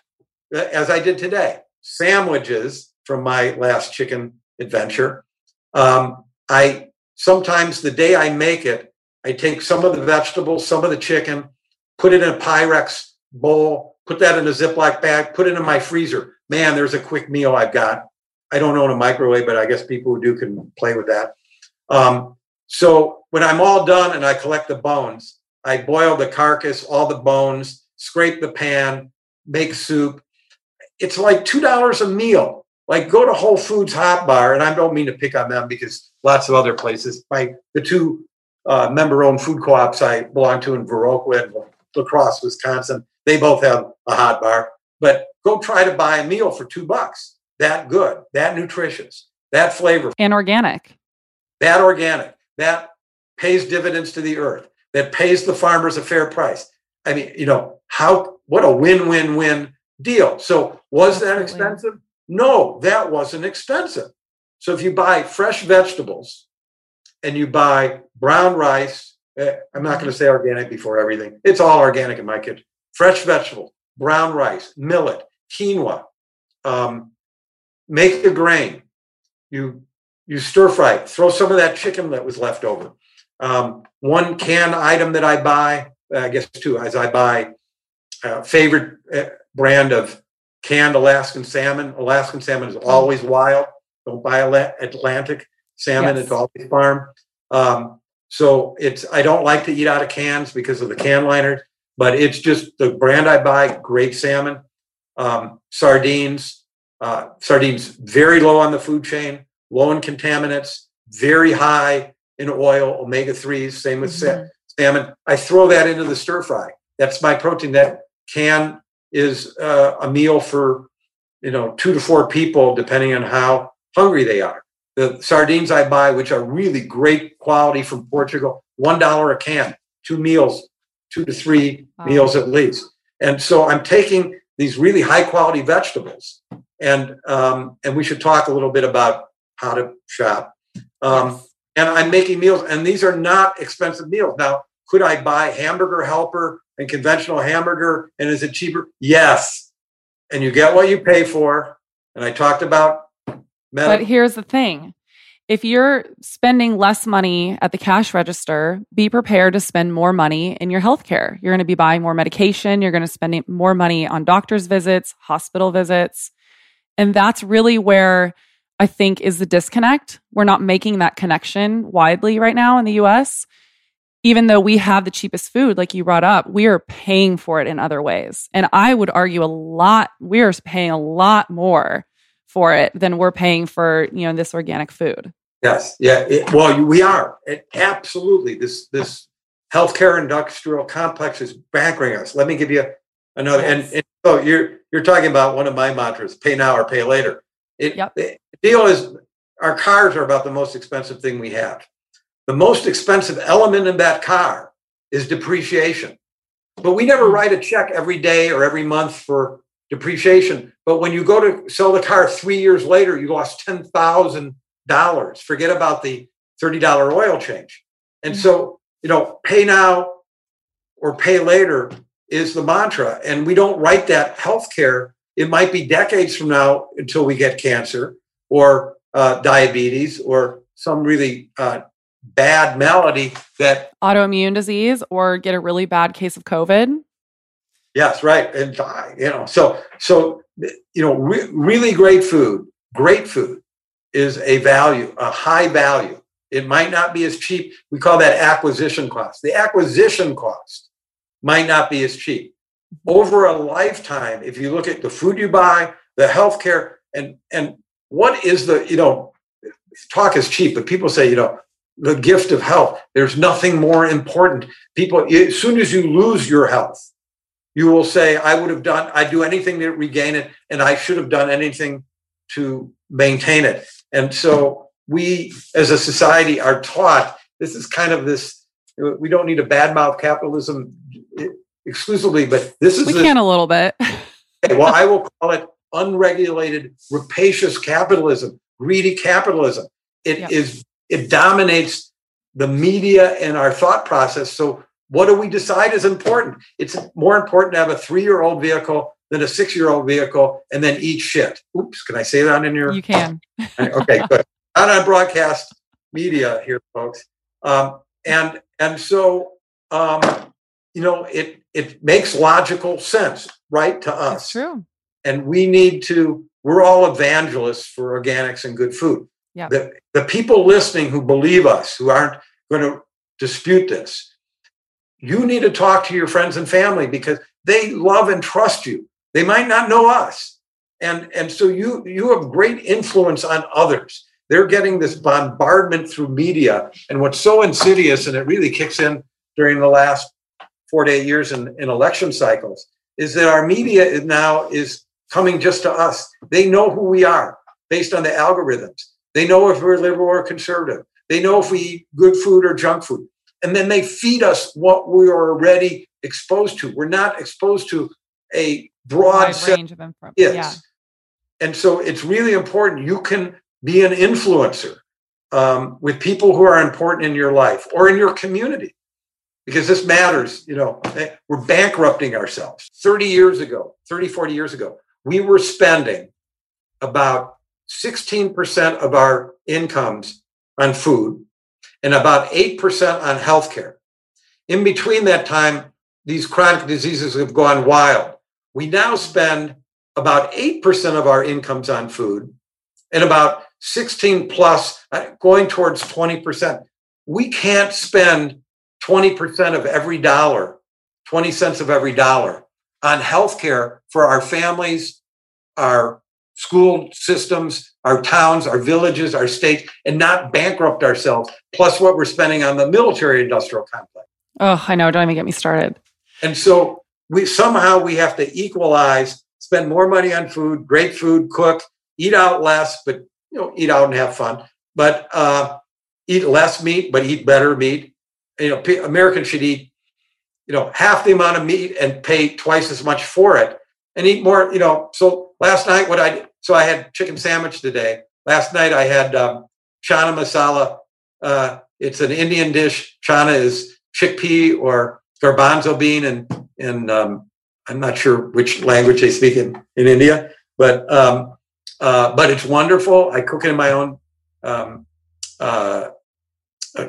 I, as I did today, sandwiches from my last chicken adventure. Um, I sometimes the day I make it, I take some of the vegetables, some of the chicken, put it in a Pyrex bowl, put that in a Ziploc bag, put it in my freezer. Man, there's a quick meal I've got. I don't own a microwave, but I guess people who do can play with that. Um, so when I'm all done and I collect the bones, I boil the carcass, all the bones, scrape the pan, make soup. It's like two dollars a meal. Like go to Whole Foods Hot Bar, and I don't mean to pick on them because lots of other places. My the two uh, member-owned food co-ops I belong to in Viroqua and La Crosse, Wisconsin, they both have a hot bar. But go try to buy a meal for two bucks. That good, that nutritious, that flavor, and organic. that organic, that pays dividends to the earth, that pays the farmers a fair price. I mean, you know, how what a win-win-win deal. So was that expensive? No, that wasn't expensive. So if you buy fresh vegetables and you buy brown rice, eh, I'm not going to say organic before everything. It's all organic in my kitchen. Fresh vegetables, brown rice, millet, quinoa, um, make the grain. You you stir fry, it. throw some of that chicken that was left over. Um, one canned item that I buy, I guess two, as I buy uh, favorite uh, brand of canned Alaskan salmon. Alaskan salmon is always wild. Don't buy Atlantic salmon Yes. at Dolphy Farm. Um, so it's I don't like to eat out of cans because of the can liners, but it's just the brand I buy. Great salmon, um, sardines. Uh, sardines very low on the food chain, low in contaminants, very high in oil, omega threes. Same with Mhm. salmon. I throw that into the stir fry. That's my protein. That can is uh, a meal for you know two to four people, depending on how hungry they are. The sardines I buy, which are really great quality from Portugal, one dollar a can, two meals, two to three Wow. meals at least. And so I'm taking these really high quality vegetables, and um, and we should talk a little bit about how to shop. Um, Yes. and I'm making meals, and these are not expensive meals. Now, could I buy hamburger helper and conventional hamburger, and is it cheaper? Yes. And you get what you pay for. And I talked about But here's the thing if you're spending less money at the cash register, be prepared to spend more money in your healthcare. You're going to be buying more medication. You're going to spend more money on doctor's visits, hospital visits. And that's really where I think is the disconnect. We're not making that connection widely right now in the US. Even though we have the cheapest food, like you brought up, we are paying for it in other ways. And I would argue a lot, we're paying a lot more for it than we're paying for you know this organic food. yes. Yeah. It, well, we are. It, absolutely. This this healthcare industrial complex is bankrupting us. Let me give you another. And, Yes. and so you're you're talking about one of my mantras: pay now or pay later. It, Yep. The deal is, our cars are about the most expensive thing we have. The most expensive element in that car is depreciation. But we never Hmm. write a check every day or every month for depreciation. But when you go to sell the car three years later, you lost ten thousand dollars. Forget about the thirty dollar oil change. And so you know, pay now or pay later is the mantra. And we don't write that healthcare. It might be decades from now until we get cancer or uh, diabetes or some really uh, bad malady that Autoimmune disease or get a really bad case of COVID. yes right and die you know so so you know re- really great food great food is a value a high value. It might not be as cheap. We call that acquisition cost. The acquisition cost might not be as cheap. Mm-hmm. Over a lifetime if you look at the food you buy the healthcare and and what is the you know talk is cheap but people say you know the gift of health there's nothing more important people as soon as you lose your health you will say i would have done i'd do anything to regain it and i should have done anything to maintain it and so we as a society are taught this is kind of this we don't need a badmouth capitalism exclusively but this is We can a little bit. well, I will call it unregulated, rapacious capitalism, greedy capitalism. It is Yep. It dominates the media and our thought process. So what do we decide is important? It's more important to have a three-year-old vehicle than a six-year-old vehicle and then eat shit. Oops, can I say that in your You can. okay, good. Not on broadcast media here, folks. Um, and and so um, you know it it makes logical sense, right, to That's us. true. And we need to. We're all evangelists for organics and good food. Yep. The the people listening who believe us, who aren't going to dispute this, you need to talk to your friends and family because they love and trust you. They might not know us, and and so you you have great influence on others. They're getting this bombardment through media, and what's so insidious, and it really kicks in during the last four to eight years in, in election cycles, is that our media now is coming just to us. They know who we are based on the algorithms. They know if we're liberal or conservative. They know if we eat good food or junk food. And then they feed us what we are already exposed to. We're not exposed to a broad set range of information. is. Yeah. And so it's really important. You can be an influencer um, with people who are important in your life or in your community because this matters. You know, eh, we're bankrupting ourselves. 30 years ago, 30, 40 years ago, we were spending about 16% of our incomes on food and about 8% on healthcare. In between that time, these chronic diseases have gone wild. We now spend about 8% of our incomes on food and about 16 plus, uh, going towards 20%. We can't spend 20% of every dollar, 20 cents of every dollar on healthcare for our families, our school systems, our towns, our villages, our states, and not bankrupt ourselves, plus what we're spending on the military industrial complex. Oh, I know. Don't even get me started. And so we somehow we have to equalize, spend more money on food, great food, cook, eat out less, but you know, eat out and have fun. But uh, eat less meat, but eat better meat. You know, Americans should eat, you know, half the amount of meat and pay twice as much for it, and eat more. You know, so last night what I so I had chicken sandwich today. Last night I had um, chana masala. Uh, it's an Indian dish. Chana is chickpea or garbanzo bean, and and um, I'm not sure which language they speak in in India, but um, uh, but it's wonderful. I cook it in my own um, uh,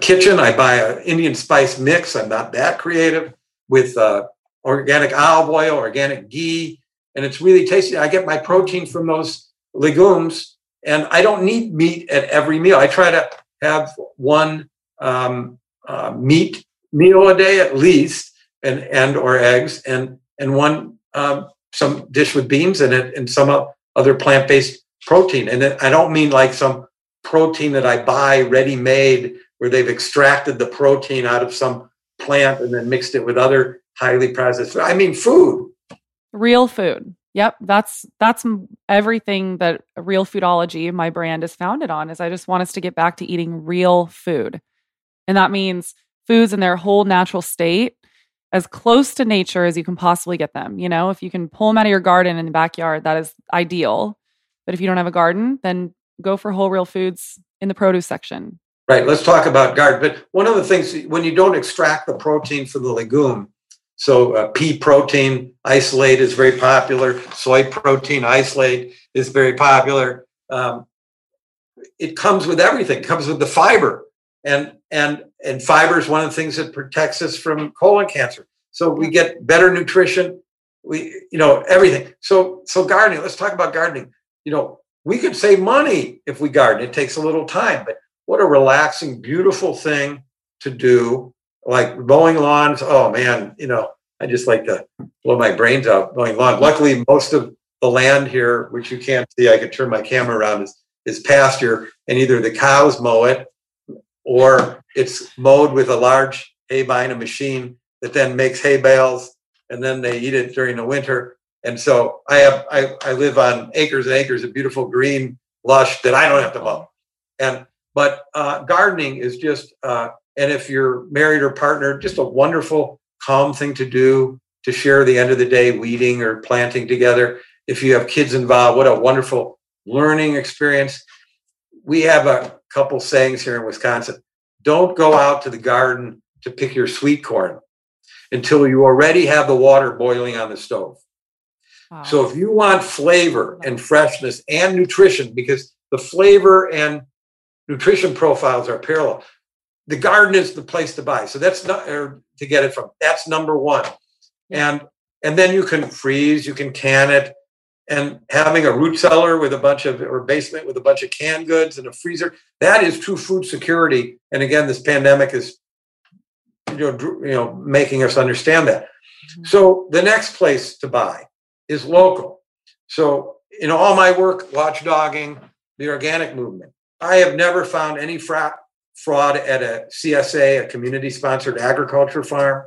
kitchen. I buy an Indian spice mix. I'm not that creative with uh, organic olive oil, organic ghee, and it's really tasty. I get my protein from those legumes, and I don't need meat at every meal. I try to have one um, uh, meat meal a day at least, and and or eggs, and and one um, some dish with beans in it, and some other plant based protein. And I don't mean like some protein that I buy ready made where they've extracted the protein out of some plant and then mixed it with other highly processed. I mean food. Real food. Yep, that's that's everything that Real Foodology, my brand, is founded on. Is I just want us to get back to eating real food, and that means foods in their whole natural state, as close to nature as you can possibly get them. You know, if you can pull them out of your garden in the backyard, that is ideal. But if you don't have a garden, then go for whole real foods in the produce section. Right. Let's talk about garden. But one of the things when you don't extract the protein from the legume, so uh, pea protein isolate is very popular. Soy protein isolate is very popular. Um, it comes with everything. It comes with the fiber, and and and fiber is one of the things that protects us from colon cancer. So we get better nutrition. We you know everything. So so gardening. Let's talk about gardening. You know we could save money if we garden. It takes a little time, but what a relaxing, beautiful thing to do. Like mowing lawns. Oh man, you know, I just like to blow my brains out mowing lawn. Luckily, most of the land here, which you can't see, I can turn my camera around, is, is pasture, and either the cows mow it or it's mowed with a large hay machine that then makes hay bales and then they eat it during the winter and so I have I, I live on acres and acres of beautiful green lush that I don't have to mow. And but uh, gardening is just uh, and if you're married or partnered, just a wonderful, calm thing to do to share the end of the day weeding or planting together. If you have kids involved, what a wonderful learning experience. We have a couple sayings here in Wisconsin. Don't go out to the garden to pick your sweet corn until you already have the water boiling on the stove. So if you want flavor and freshness and nutrition, because the flavor and nutrition profiles are parallel, the garden is the place to buy. So that's not or to get it from. That's number one. And and then you can freeze, you can can it, and having a root cellar with a bunch of or basement with a bunch of canned goods and a freezer that is true food security. And again, this pandemic is you know you know making us understand that. Mm-hmm. So the next place to buy is local. So in all my work watchdogging the organic movement, I have never found any fra- fraud at a CSA, a community sponsored agriculture farm,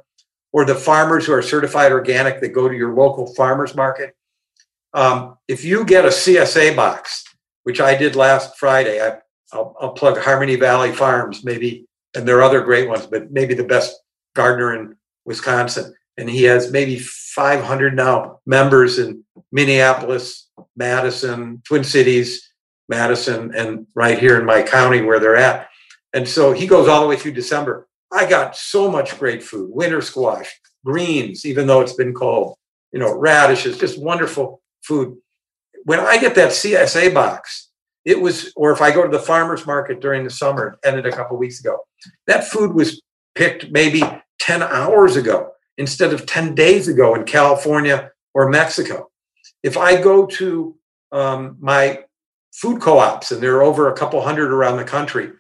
or the farmers who are certified organic that go to your local farmers market. Um, if you get a CSA box, which I did last Friday, I, will I'll plug Harmony Valley Farms, maybe, and there are other great ones, but maybe the best gardener in Wisconsin and he has maybe 500 now members in Minneapolis, Madison, Twin Cities, Madison, and right here in my county where they're at. And so he goes all the way through December. I got so much great food, winter squash, greens, even though it's been cold, you know, radishes, just wonderful food. When I get that CSA box, it was, or if I go to the farmer's market during the summer, ended a couple weeks ago, that food was picked maybe 10 hours ago instead of 10 days ago in California or Mexico. If I go to um, my food co-ops, and there are over a couple hundred around the country.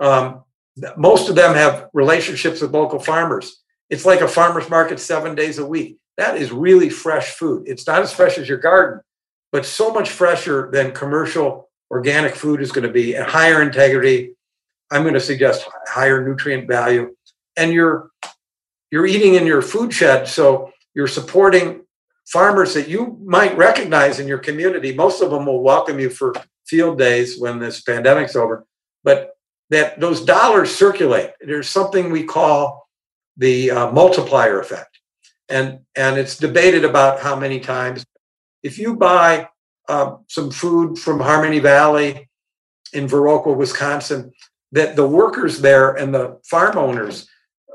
Um, most of them have relationships with local farmers. It's like a farmer's market seven days a week. That is really fresh food. It's not as fresh as your garden, but so much fresher than commercial organic food is going to be and higher integrity. I'm going to suggest higher nutrient value. And you're you're eating in your food shed, so you're supporting farmers that you might recognize in your community. Most of them will welcome you for field days when this pandemic's over. But that those dollars circulate. There's something we call the uh, multiplier effect, and and it's debated about how many times. If you buy uh, some food from Harmony Valley in Viroqua, Wisconsin, that the workers there and the farm owners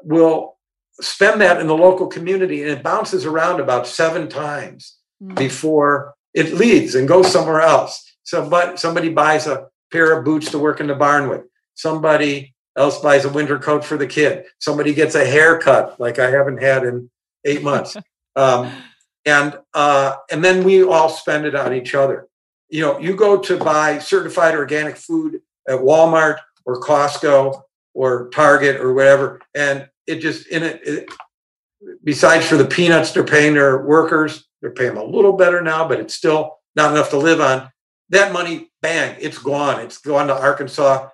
will spend that in the local community, and it bounces around about seven times mm-hmm. before it leaves and goes somewhere else. So, but somebody buys a pair of boots to work in the barn with somebody else buys a winter coat for the kid. Somebody gets a haircut like i haven't had in eight months. Um, and uh, and then we all spend it on each other. You know you go to buy certified organic food at walmart or costco or target or whatever and it just in it, it besides for the peanuts they're paying their workers they're paying them a little better now but it's still not enough to live on. That money bang it's gone. It's gone to arkansas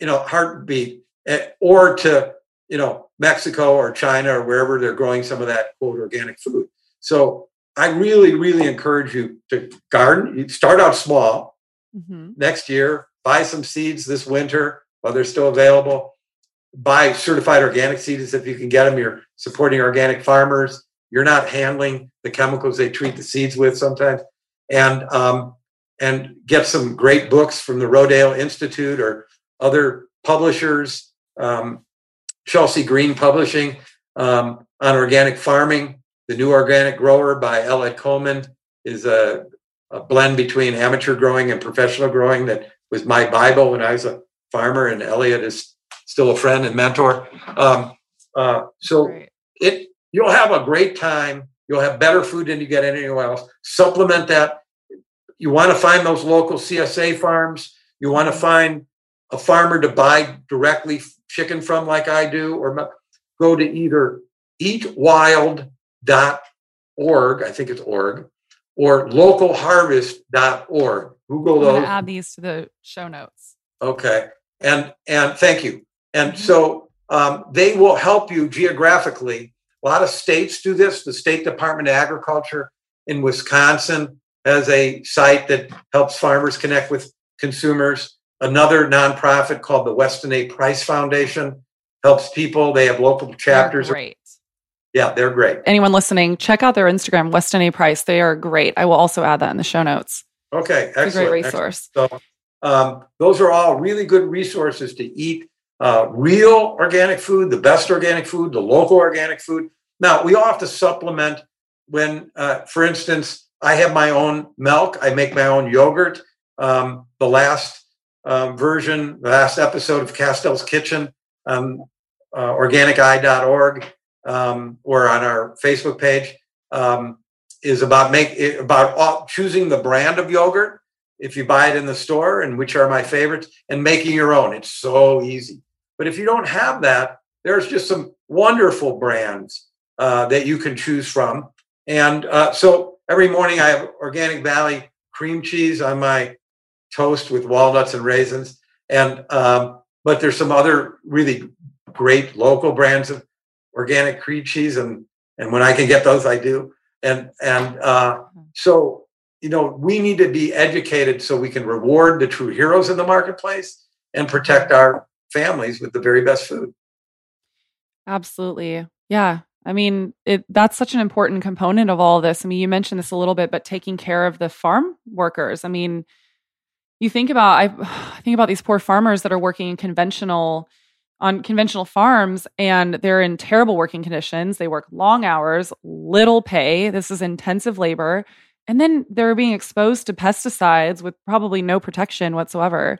you know, heartbeat, eh, or to, you know, Mexico or China or wherever they're growing some of that quote organic food. So I really, really encourage you to garden. You start out small. Mm-hmm. Next year, buy some seeds this winter while they're still available. Buy certified organic seeds if you can get them. You're supporting organic farmers. You're not handling the chemicals they treat the seeds with sometimes. And um, and get some great books from the Rodale Institute or other publishers, um, Chelsea Green Publishing um, on organic farming. The New Organic Grower by Eliot Coleman is a, a, blend between amateur growing and professional growing that was my Bible when I was a farmer, and Eliot is still a friend and mentor. Um, uh, so it you'll have a great time. You'll have better food than you get anywhere else. Supplement that. You want to find those local CSA farms. You want to find a farmer to buy directly chicken from like I do, or go to either eatwild.org, I think it's org, or localharvest.org. Google those. I'm to add these to the show notes. Okay. And and thank you. And mm-hmm. so um, they will help you geographically. A lot of states do this. The State Department of Agriculture in Wisconsin has a site that helps farmers connect with consumers. Another nonprofit called the Weston A. Price Foundation helps people. They have local chapters. They're great. Yeah, they're great. Anyone listening, check out their Instagram, Weston A. Price. They are great. I will also add that in the show notes. Okay, excellent. It's a great resource. Excellent. So, um, those are all really good resources to eat uh, real organic food, the best organic food, the local organic food. Now, we all have to supplement when, uh, for instance, I have my own milk, I make my own yogurt. Um, the last um, version, the last episode of Kastel's Kitchen, um, uh, organiceye.org, um, or on our Facebook page, um, is about make about all, choosing the brand of yogurt if you buy it in the store, and which are my favorites, and making your own. It's so easy. But if you don't have that, there's just some wonderful brands uh, that you can choose from. And uh, so every morning I have Organic Valley cream cheese on my toast with walnuts and raisins. And um, but there's some other really great local brands of organic cream cheese, and and when I can get those, I do. And and uh, so you know we need to be educated so we can reward the true heroes in the marketplace and protect our families with the very best food. Absolutely, yeah. I mean, it, that's such an important component of all this. I mean, you mentioned this a little bit, but taking care of the farm workers. I mean, you think about I, I think about these poor farmers that are working in conventional on conventional farms and they're in terrible working conditions. They work long hours, little pay. This is intensive labor. And then they're being exposed to pesticides with probably no protection whatsoever.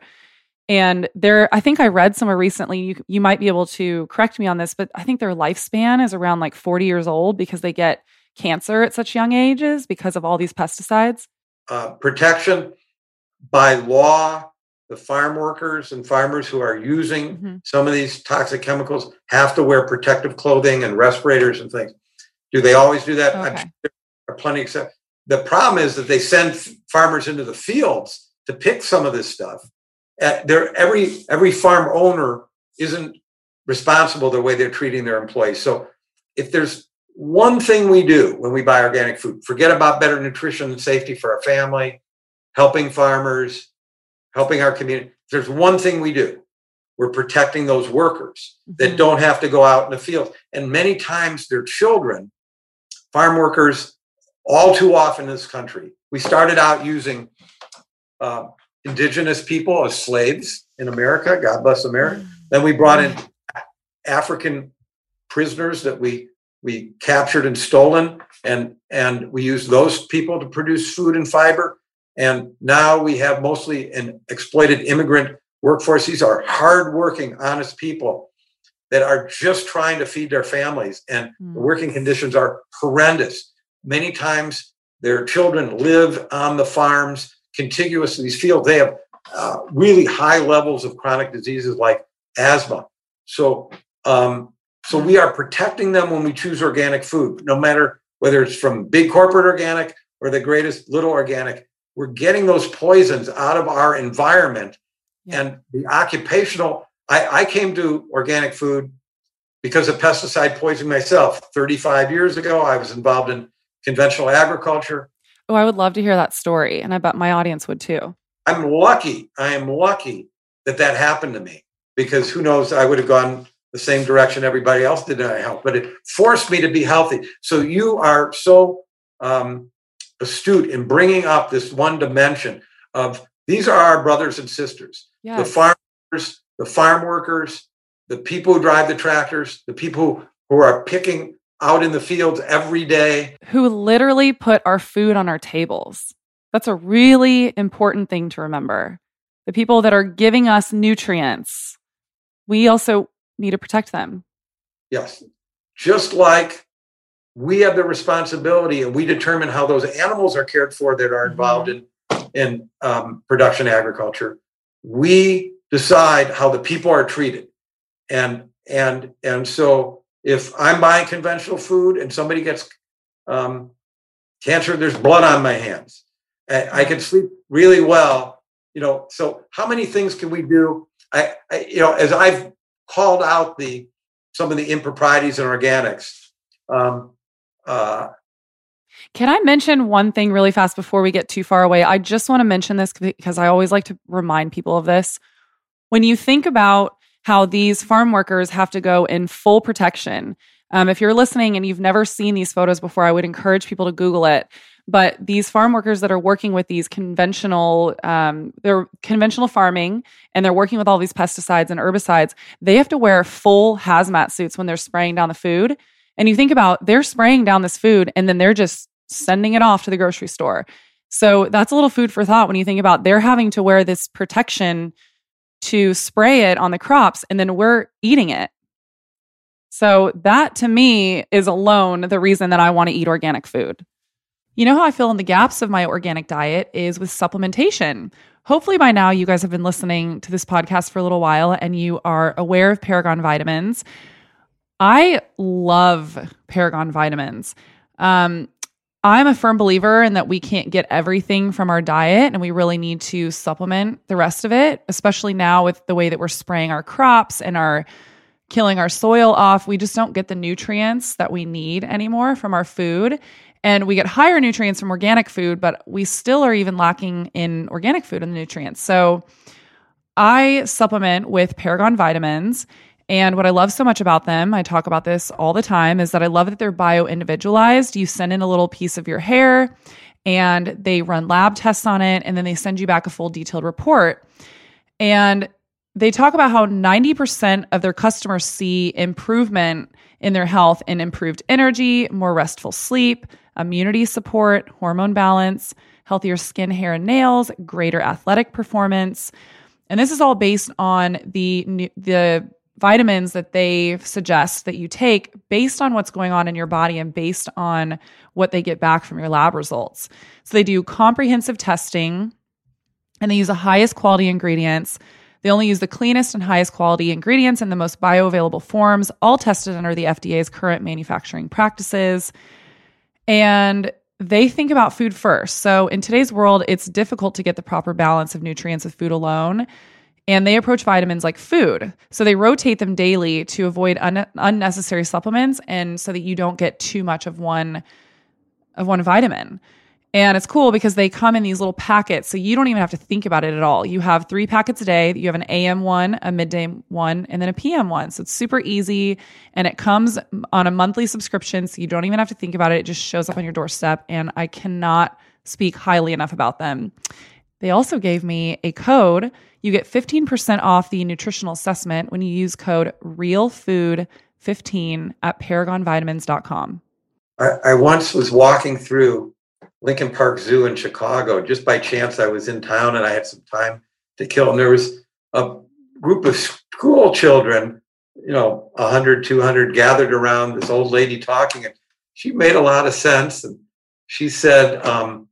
And there, I think I read somewhere recently, you, you might be able to correct me on this, but I think their lifespan is around like 40 years old because they get cancer at such young ages because of all these pesticides. Uh, protection by law, the farm workers and farmers who are using mm-hmm. some of these toxic chemicals have to wear protective clothing and respirators and things. Do they always do that? Okay. I'm sure there are plenty except the problem is that they send farmers into the fields to pick some of this stuff. Uh, there, every every farm owner isn't responsible the way they're treating their employees. So, if there's one thing we do when we buy organic food, forget about better nutrition and safety for our family, helping farmers, helping our community. If there's one thing we do, we're protecting those workers that mm-hmm. don't have to go out in the field. And many times their children, farm workers, all too often in this country. We started out using uh, indigenous people as slaves in America. God bless America. Mm. Then we brought in African prisoners that we we captured and stolen, and and we used those people to produce food and fiber. And now we have mostly an exploited immigrant workforce. These are hardworking, honest people that are just trying to feed their families, and mm. the working conditions are horrendous. Many times, their children live on the farms contiguous to these fields. They have uh, really high levels of chronic diseases like asthma. So, um, so we are protecting them when we choose organic food, no matter whether it's from big corporate organic or the greatest little organic. We're getting those poisons out of our environment, yeah. and the occupational. I, I came to organic food because of pesticide poisoning myself. 35 years ago, I was involved in conventional agriculture. Oh, I would love to hear that story. And I bet my audience would too. I'm lucky. I am lucky that that happened to me because who knows, I would have gone the same direction everybody else did I help, but it forced me to be healthy. So you are so um, astute in bringing up this one dimension of these are our brothers and sisters, yes. the farmers, the farm workers, the people who drive the tractors, the people who are picking out in the fields every day. Who literally put our food on our tables. That's a really important thing to remember. The people that are giving us nutrients, we also need to protect them. Yes. Just like we have the responsibility and we determine how those animals are cared for that are involved mm-hmm. in, in um, production agriculture, we decide how the people are treated. And and and so if I'm buying conventional food and somebody gets um, cancer, there's blood on my hands. I, I can sleep really well. You know, so how many things can we do? I, I, you know, as I've called out the some of the improprieties in organics. Um, uh, can I mention one thing really fast before we get too far away? I just want to mention this because I always like to remind people of this. When you think about how these farm workers have to go in full protection. Um, if you're listening and you've never seen these photos before, I would encourage people to Google it. But these farm workers that are working with these conventional, um, they're conventional farming, and they're working with all these pesticides and herbicides. They have to wear full hazmat suits when they're spraying down the food. And you think about they're spraying down this food, and then they're just sending it off to the grocery store. So that's a little food for thought when you think about they're having to wear this protection to spray it on the crops and then we're eating it. So that to me is alone the reason that I want to eat organic food. You know how I fill in the gaps of my organic diet is with supplementation. Hopefully, by now, you guys have been listening to this podcast for a little while and you are aware of Paragon vitamins. I love Paragon vitamins. Um, I'm a firm believer in that we can't get everything from our diet and we really need to supplement the rest of it, especially now with the way that we're spraying our crops and our killing our soil off. We just don't get the nutrients that we need anymore from our food. And we get higher nutrients from organic food, but we still are even lacking in organic food and the nutrients. So I supplement with Paragon vitamins and what I love so much about them, I talk about this all the time, is that I love that they're bio individualized. You send in a little piece of your hair and they run lab tests on it, and then they send you back a full detailed report. And they talk about how 90% of their customers see improvement in their health in improved energy, more restful sleep, immunity support, hormone balance, healthier skin, hair, and nails, greater athletic performance. And this is all based on the the vitamins that they suggest that you take based on what's going on in your body and based on what they get back from your lab results. So they do comprehensive testing and they use the highest quality ingredients. They only use the cleanest and highest quality ingredients in the most bioavailable forms, all tested under the FDA's current manufacturing practices. And they think about food first. So in today's world, it's difficult to get the proper balance of nutrients with food alone. And they approach vitamins like food. So they rotate them daily to avoid un- unnecessary supplements and so that you don't get too much of one of one vitamin. And it's cool because they come in these little packets. So you don't even have to think about it at all. You have three packets a day. You have an AM one, a midday one, and then a PM one. So it's super easy. And it comes on a monthly subscription. So you don't even have to think about it. It just shows up on your doorstep. And I cannot speak highly enough about them. They also gave me a code. You get 15% off the nutritional assessment when you use code REALFOOD15 at paragonvitamins.com. I, I once was walking through Lincoln Park Zoo in Chicago. Just by chance, I was in town and I had some time to kill. And there was a group of school children, you know, 100, 200 gathered around this old lady talking. And she made a lot of sense. And she said, um,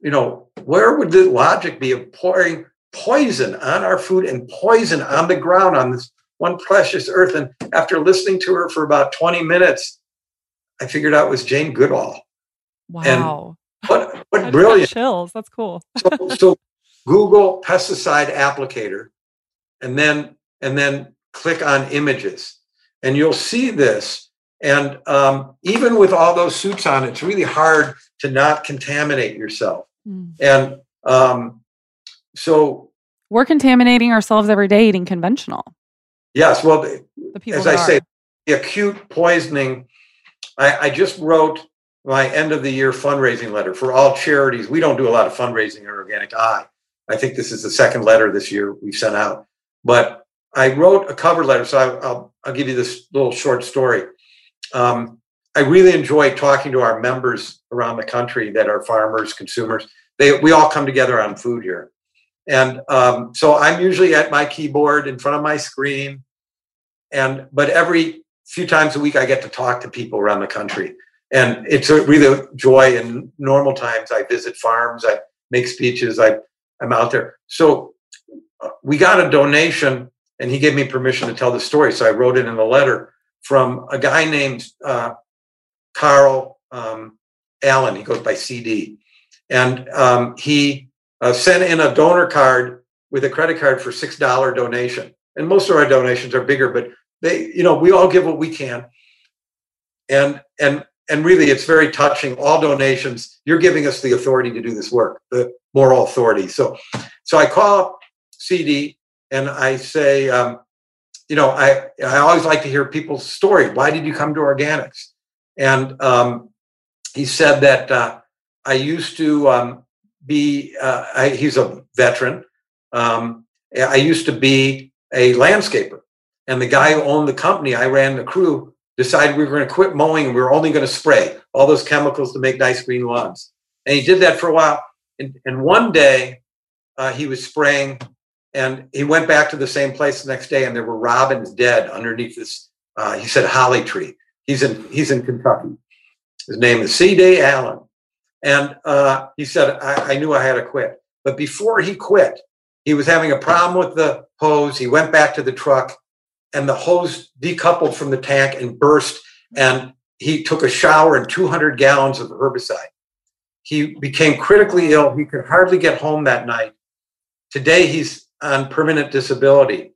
you know, where would the logic be of pouring poison on our food and poison on the ground on this one precious earth? And after listening to her for about 20 minutes, I figured out it was Jane Goodall. Wow. What what brilliant chills. That's cool. so, so Google pesticide applicator, and then and then click on images, and you'll see this. And um, even with all those suits on, it's really hard to not contaminate yourself. Mm. And um, so we're contaminating ourselves every day eating conventional. Yes, well, as I are. say, the acute poisoning. I, I just wrote my end of the year fundraising letter for all charities. We don't do a lot of fundraising in Organic Eye. I think this is the second letter this year we've sent out. But I wrote a cover letter, so I, will I'll give you this little short story. Um, I really enjoy talking to our members around the country that are farmers, consumers. They we all come together on food here, and um, so I'm usually at my keyboard in front of my screen, and but every few times a week I get to talk to people around the country. And it's a really joy in normal times. I visit farms i make speeches i i'm out there. So uh, we got a donation and he gave me permission to tell the story. So i wrote it in a letter from a guy named uh, carl um, allen. He goes by cd and um, he uh, sent in a donor card with a credit card for six dollar donation. And most of our donations are bigger but they you know we all give what we can. And and and really it's very touching. All donations you're giving us the authority to do this work the moral authority. So so i call cd and i say um, you know i i always like to hear people's story. Why did you come to organics? And um, he said that uh, i used to um, be uh, I, he's a veteran um, i used to be a landscaper and the guy who owned the company i ran the crew decided we were going to quit mowing and we were only going to spray all those chemicals to make nice green lawns. And he did that for a while. And, and one day uh, he was spraying and he went back to the same place the next day and there were robins dead underneath this, uh, he said, holly tree. He's in, he's in Kentucky. His name is C.D. Allen. And uh, he said, I, I knew I had to quit. But before he quit, he was having a problem with the hose. He went back to the truck and the hose decoupled from the tank and burst. And he took a shower and 200 gallons of herbicide. He became critically ill. He could hardly get home that night. Today, he's on permanent disability.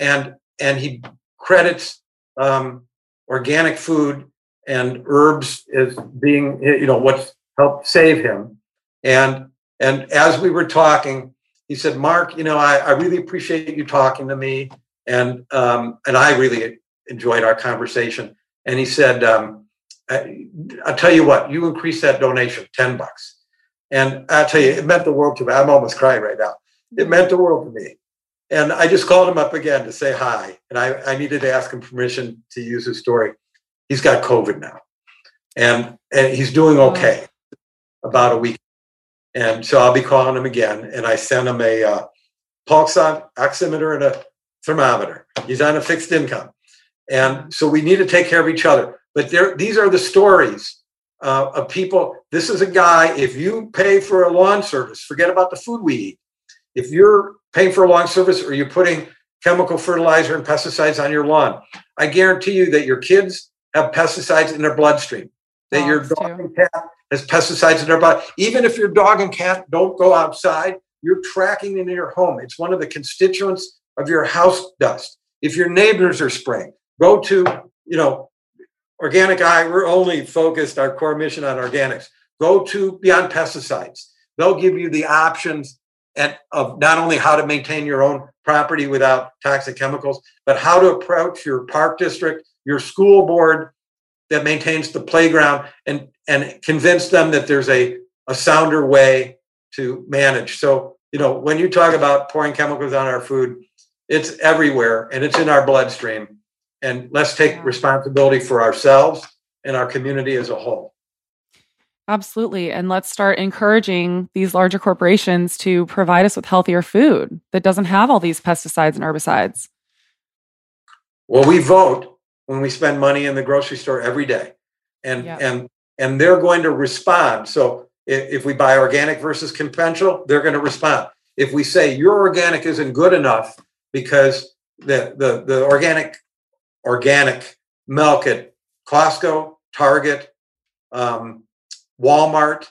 And, and he credits um, organic food and herbs as being, you know, what's helped save him. And, and as we were talking, he said, Mark, you know, I, I really appreciate you talking to me and um, and I really enjoyed our conversation. And he said, um, I, "I'll tell you what, you increase that donation ten bucks." And I tell you, it meant the world to me. I'm almost crying right now. It meant the world to me. And I just called him up again to say hi. And I, I needed to ask him permission to use his story. He's got COVID now, and and he's doing okay. About a week, and so I'll be calling him again. And I sent him a uh, pulse oximeter and a thermometer. He's on a fixed income. And so we need to take care of each other. But there, these are the stories uh, of people. This is a guy, if you pay for a lawn service, forget about the food we eat. if you're paying for a lawn service or you're putting chemical fertilizer and pesticides on your lawn, I guarantee you that your kids have pesticides in their bloodstream. That Dogs your dog and cat has pesticides in their body. Even if your dog and cat don't go outside, you're tracking it in your home. It's one of the constituents of your house dust. If your neighbors are spraying, go to, you know, Organic Eye, we're only focused our core mission on organics. Go to Beyond Pesticides. They'll give you the options and of not only how to maintain your own property without toxic chemicals, but how to approach your park district, your school board that maintains the playground, and and convince them that there's a, a sounder way to manage. So, you know, when you talk about pouring chemicals on our food, it's everywhere and it's in our bloodstream. And let's take Yeah. responsibility for ourselves and our community as a whole. Absolutely. And let's start encouraging these larger corporations to provide us with healthier food that doesn't have all these pesticides and herbicides. Well, we vote when we spend money in the grocery store every day, and Yeah. and and they're going to respond. So if, if we buy organic versus conventional, they're going to respond. If we say your organic isn't good enough because the the the organic organic milk at Costco, Target, um, Walmart,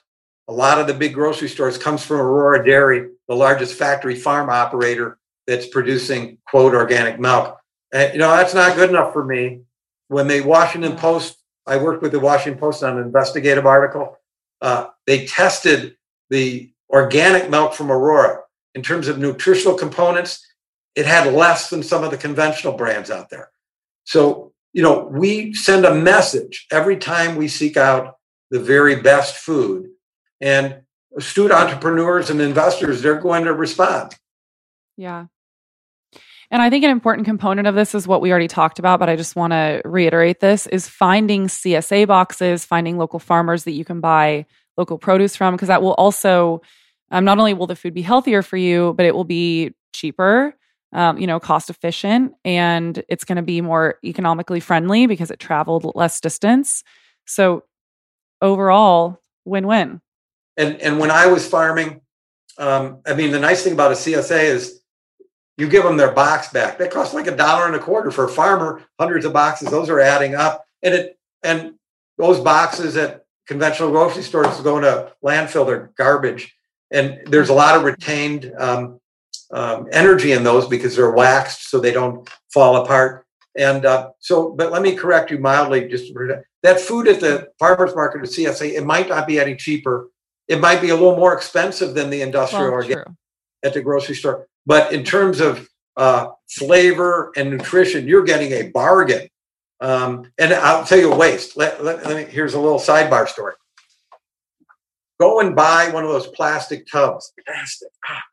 a lot of the big grocery stores comes from Aurora Dairy, the largest factory farm operator that's producing quote organic milk. And you know that's not good enough for me. When the Washington Post, I worked with the Washington Post on an investigative article. Uh, they tested the organic milk from Aurora in terms of nutritional components. It had less than some of the conventional brands out there. So you know we send a message every time we seek out the very best food, and astute entrepreneurs and investors they're going to respond. Yeah. And I think an important component of this is what we already talked about, but I just want to reiterate this is finding CSA boxes, finding local farmers that you can buy local produce from, because that will also, um, not only will the food be healthier for you, but it will be cheaper, um, you know, cost efficient, and it's going to be more economically friendly because it traveled less distance. So overall, win win. And and when I was farming, um, I mean, the nice thing about a CSA is you give them their box back. That costs like a dollar and a quarter for a farmer. Hundreds of boxes; those are adding up, and it and those boxes at conventional grocery stores go to landfill. They're garbage, and there's a lot of retained um, um, energy in those because they're waxed, so they don't fall apart. And uh, so, but let me correct you mildly. Just that food at the farmers market or CSA, it might not be any cheaper. It might be a little more expensive than the industrial Well, organic true. At the grocery store. But in terms of uh, flavor and nutrition, you're getting a bargain. Um, and I'll tell you a waste. Let, let, let me, here's a little sidebar story. Go and buy one of those plastic tubs, plastic, ah,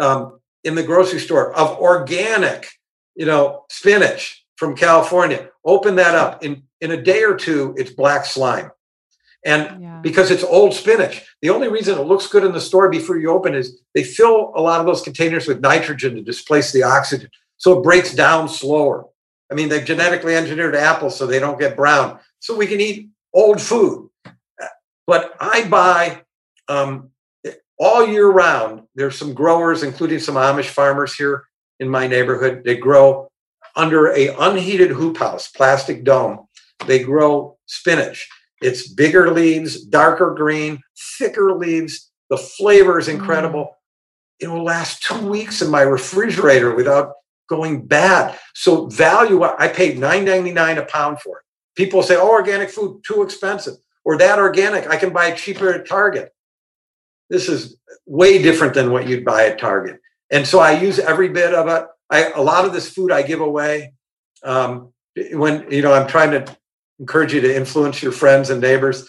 um, in the grocery store of organic, you know, spinach from California. Open that up. In in a day or two, it's black slime. And Yeah. because it's old spinach. The only reason it looks good in the store before you open is they fill a lot of those containers with nitrogen to displace the oxygen. So it breaks down slower. I mean, they've genetically engineered apples so they don't get brown. So we can eat old food. But I buy um, all year round. There's some growers, including some Amish farmers here in my neighborhood. They grow under a unheated hoop house, plastic dome. They grow spinach. It's bigger leaves, darker green, thicker leaves. The flavor is incredible. It will last two weeks in my refrigerator without going bad. So value, I paid $9.99 a pound for it. People say, oh, organic food, too expensive. Or that organic, I can buy it cheaper at Target. This is way different than what you'd buy at Target. And so I use every bit of it. I, a lot of this food I give away. Um, when you know, I'm trying to encourage you to influence your friends and neighbors.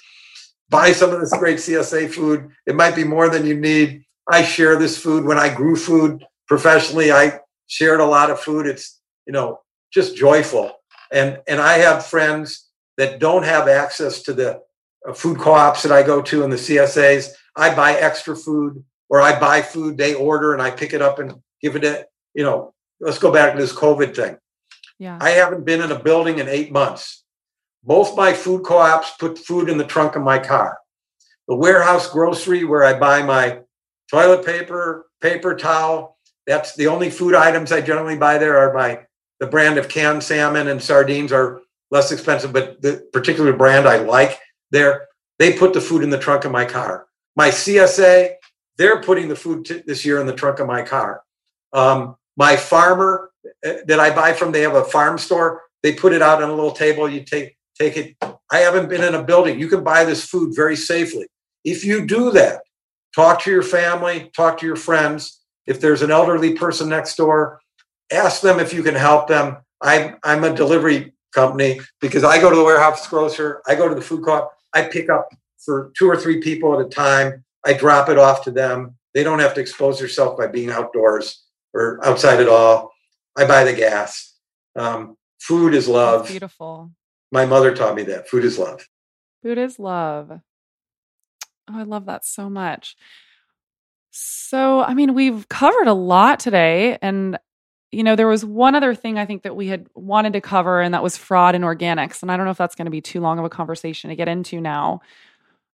Buy some of this great CSA food. It might be more than you need. I share this food. When I grew food professionally, I shared a lot of food. It's you know just joyful. And and I have friends that don't have access to the uh, food co-ops that I go to and the CSAs. I buy extra food or I buy food they order and I pick it up and give it to, you know, let's go back to this COVID thing. Yeah. I haven't been in a building in eight months. Both my food co-ops put food in the trunk of my car. The warehouse grocery where I buy my toilet paper, paper towel. That's the only food items I generally buy there are my the brand of canned salmon and sardines are less expensive, but the particular brand I like there, they put the food in the trunk of my car. My CSA, they're putting the food t- this year in the trunk of my car. Um, my farmer uh, that I buy from, they have a farm store. They put it out on a little table. You take take it. I haven't been in a building. You can buy this food very safely. If you do that, talk to your family, talk to your friends. If there's an elderly person next door, ask them if you can help them. I'm I'm a delivery company because I go to the warehouse grocer, I go to the food co-op, I pick up for two or three people at a time. I drop it off to them. They don't have to expose themselves by being outdoors or outside at all. I buy the gas. Um, food is love. That's beautiful. My mother taught me that food is love. Food is love. Oh, I love that so much. So, I mean, we've covered a lot today. And, you know, there was one other thing I think that we had wanted to cover, and that was fraud in organics. And I don't know if that's going to be too long of a conversation to get into now.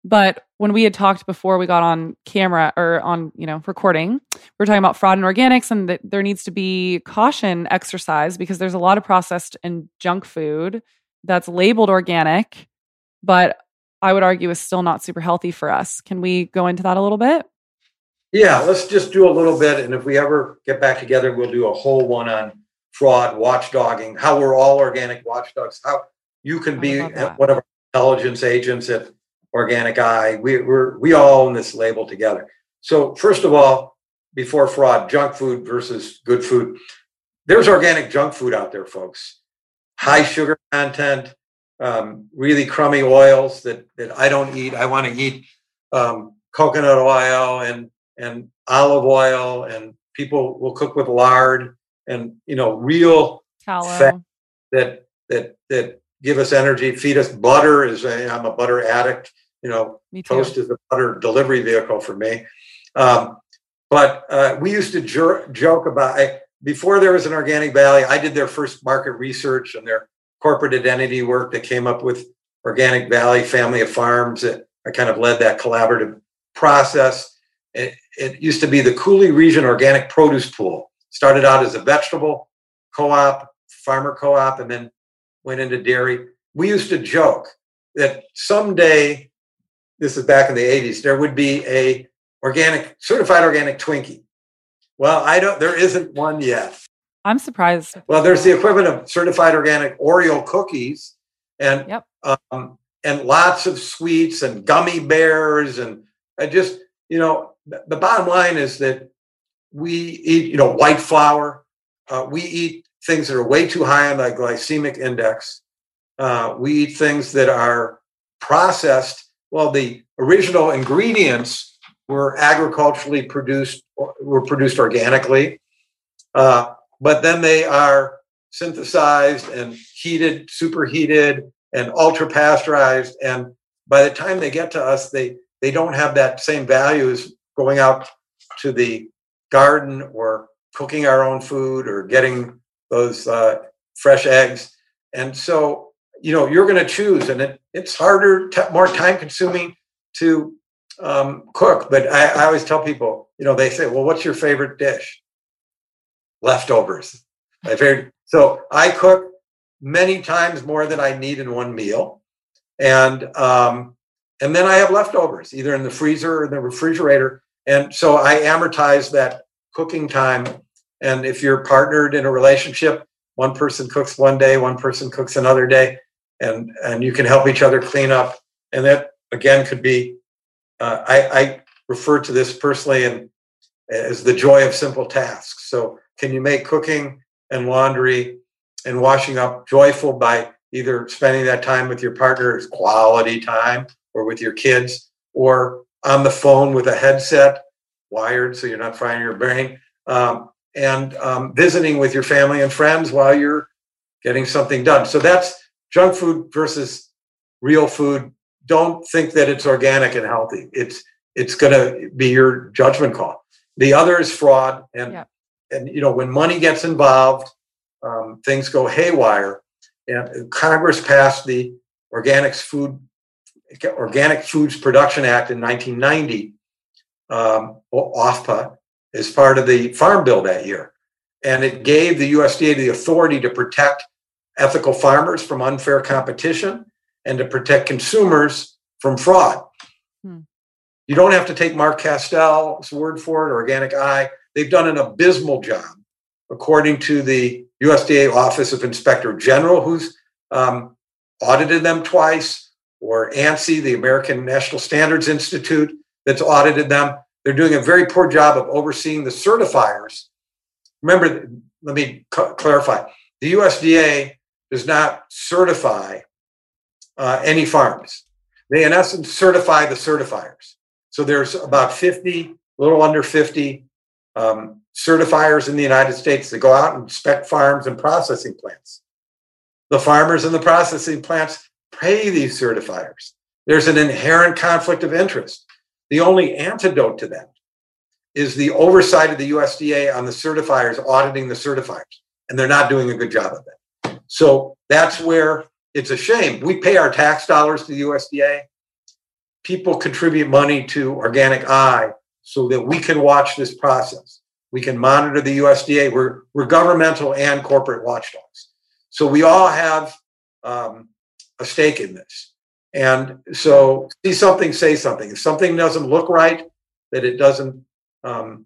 But when we had talked before we got on camera or on, you know, recording, we were talking about fraud in organics and that there needs to be caution exercise because there's a lot of processed and junk food that's labeled organic, but I would argue is still not super healthy for us. Can we go into that a little bit? Yeah, let's just do a little bit. And if we ever get back together, we'll do a whole one on fraud, watchdogging, how we're all organic watchdogs, how you can be one of our intelligence agents at Organic Eye. We, we're, we all own this label together. So, first of all, before fraud, junk food versus good food. There's organic junk food out there, folks. High sugar content, um, really crummy oils that, that I don't eat. I want to eat um, coconut oil and, and olive oil, and people will cook with lard and you know real fat that that that give us energy, feed us butter. Is I'm a butter addict you know, toast is a butter delivery vehicle for me. Um, but uh, we used to jer- joke about I, before there was an Organic Valley. I did their first market research and their corporate identity work that came up with Organic Valley family of farms. It, I kind of led that collaborative process. It, it used to be the Coulee Region Organic Produce Pool. Started out as a vegetable co-op, farmer co-op, and then went into dairy. We used to joke that someday this is back in the 80s, there would be a organic, certified organic Twinkie. Well, I don't, there isn't one yet. I'm surprised. Well, there's the equivalent of certified organic Oreo cookies and, yep. um, and lots of sweets and gummy bears. And I just, you know, the bottom line is that we eat, you know, white flour. Uh, we eat things that are way too high on the glycemic index. Uh, we eat things that are processed well, the original ingredients were agriculturally produced, were produced organically, uh, but then they are synthesized and heated, superheated, and ultra pasteurized. And by the time they get to us, they they don't have that same value as going out to the garden or cooking our own food or getting those uh, fresh eggs. And so you know you're going to choose and it, it's harder t- more time consuming to um, cook but I, I always tell people you know they say well what's your favorite dish leftovers my favorite so i cook many times more than i need in one meal and um, and then i have leftovers either in the freezer or the refrigerator and so i amortize that cooking time and if you're partnered in a relationship one person cooks one day one person cooks another day and and you can help each other clean up. And that again could be uh, I, I refer to this personally and as the joy of simple tasks. So can you make cooking and laundry and washing up joyful by either spending that time with your partner quality time or with your kids or on the phone with a headset wired so you're not frying your brain um, and um, visiting with your family and friends while you're getting something done? So that's junk food versus real food. Don't think that it's organic and healthy. It's it's going to be your judgment call. The other is fraud and. And you know when money gets involved um, things go haywire and congress passed the organics food organic foods production act in 1990 um, OFPA as part of the Farm Bill that year. And it gave the USDA the authority to protect ethical farmers from unfair competition and to protect consumers from fraud. Hmm. You don't have to take Mark Kastel's word for it, Organic Eye. They've done an abysmal job, according to the USDA Office of Inspector General, who's um, audited them twice, or ANSI, the American National Standards Institute, that's audited them. They're doing a very poor job of overseeing the certifiers. Remember, let me clarify the USDA does not certify uh, any farms. They, in essence, certify the certifiers. So there's about 50, a little under 50 um, certifiers in the United States that go out and inspect farms and processing plants. The farmers and the processing plants pay these certifiers. There's an inherent conflict of interest. The only antidote to that is the oversight of the USDA on the certifiers auditing the certifiers, and they're not doing a good job of it. So that's where it's a shame. We pay our tax dollars to the USDA. People contribute money to Organic Eye so that we can watch this process. We can monitor the USDA. We're, we're governmental and corporate watchdogs. So we all have um, a stake in this. And so see something, say something. If something doesn't look right, that it doesn't um,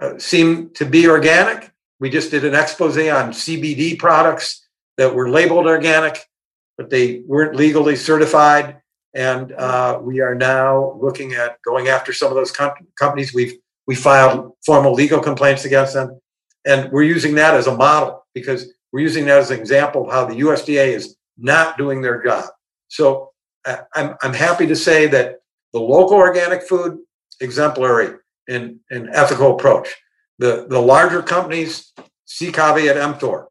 uh, seem to be organic, we just did an expose on CBD products that were labeled organic, but they weren't legally certified. And uh, we are now looking at going after some of those com- companies. We've we filed formal legal complaints against them, and we're using that as a model because we're using that as an example of how the USDA is not doing their job. So uh, I'm I'm happy to say that the local organic food exemplary in an ethical approach. The the larger companies see caveat emptor,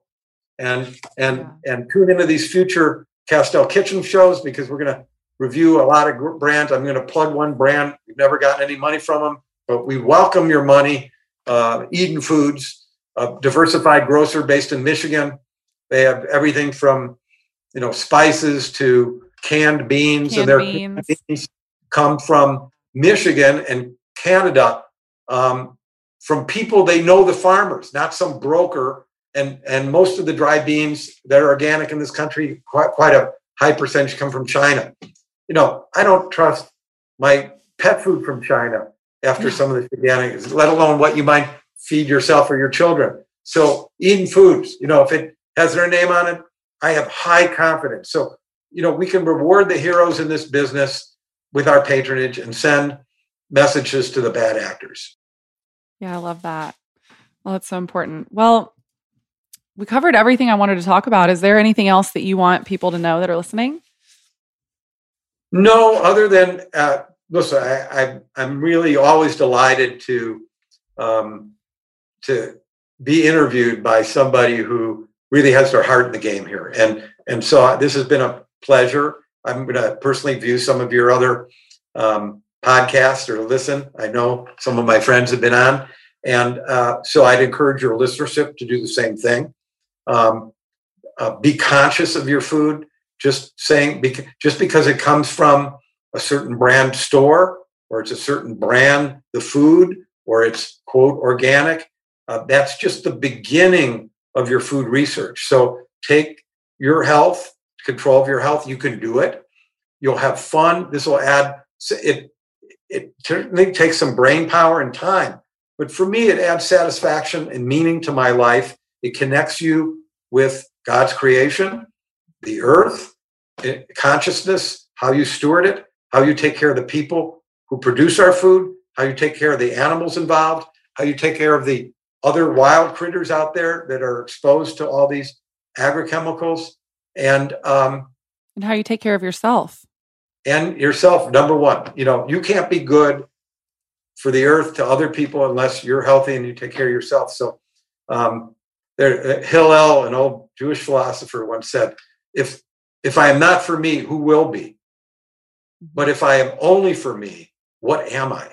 and and and tune into these future Kastel Kitchen shows because we're going to review a lot of brands. I'm going to plug one brand. We've never gotten any money from them, but we welcome your money. Uh, Eden Foods, a diversified grocer based in Michigan. They have everything from, you know, spices to canned beans, canned and their beans. beans come from Michigan and Canada um, from people they know the farmers, not some broker. And and most of the dry beans that are organic in this country, quite quite a high percentage come from China you know, I don't trust my pet food from China after some of the organic, let alone what you might feed yourself or your children. So Eden Foods, you know, if it has their name on it, I have high confidence. So, you know, we can reward the heroes in this business with our patronage and send messages to the bad actors. Yeah, I love that. Well, that's so important. Well, we covered everything I wanted to talk about. Is there anything else that you want people to know that are listening? No, other than uh, listen, I, I am really always delighted to um, to be interviewed by somebody who really has their heart in the game here, and and so this has been a pleasure. I'm going to personally view some of your other um, podcasts or listen. I know some of my friends have been on, and uh, so I'd encourage your listenership to do the same thing. Um, uh, be conscious of your food just saying just because it comes from a certain brand store or it's a certain brand the food or it's quote organic uh, that's just the beginning of your food research. So take your health control of your health you can do it. You'll have fun. This will add it it certainly takes some brain power and time but for me it adds satisfaction and meaning to my life. It connects you with god's creation the earth, eh, consciousness, how you steward it, how you take care of the people who produce our food, how you take care of the animals involved, how you take care of the other wild critters out there that are exposed to all these agrochemicals, and um, and how you take care of yourself. And yourself, number one. You know, you can't be good for the earth to other people unless you're healthy and you take care of yourself. So, um, there, Hillel, an old Jewish philosopher, once said, if if I am not for me, who will be? Mm-hmm. But if I am only for me, what am I?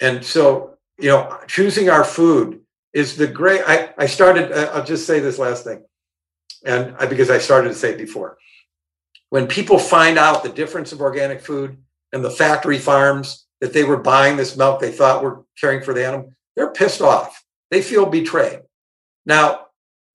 And so, you know, choosing our food is the great. I, I started, I'll just say this last thing, and I, because I started to say it before. When people find out the difference of organic food and the factory farms that they were buying this milk they thought were caring for the animal, they're pissed off. They feel betrayed. Now,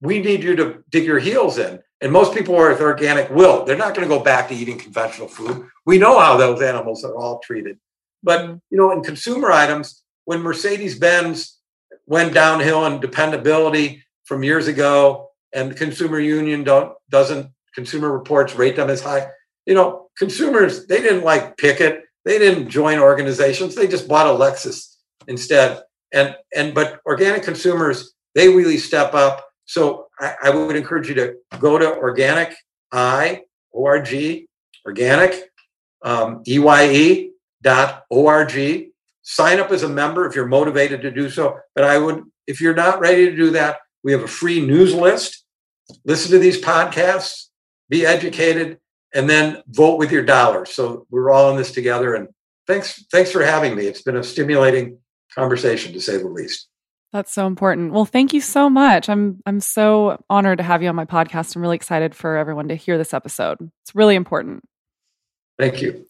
we need you to dig your heels in. And most people are with organic will. They're not going to go back to eating conventional food. We know how those animals are all treated. But Mm-hmm. you know, in consumer items, when Mercedes-Benz went downhill in dependability from years ago, and the consumer union don't doesn't consumer reports rate them as high. You know, consumers they didn't like picket, they didn't join organizations, they just bought a Lexus instead. And and but organic consumers they really step up. So I, I would encourage you to go to organic i org organic um, eye dot org sign up as a member if you're motivated to do so but i would if you're not ready to do that we have a free news list. Listen to these podcasts be educated and then vote with your dollars. So we're all in this together and thanks thanks for having me. It's been a stimulating conversation to say the least That's so important. Well, thank you so much. I'm I'm so honored to have you on my podcast. I'm really excited for everyone to hear this episode. It's really important. thank you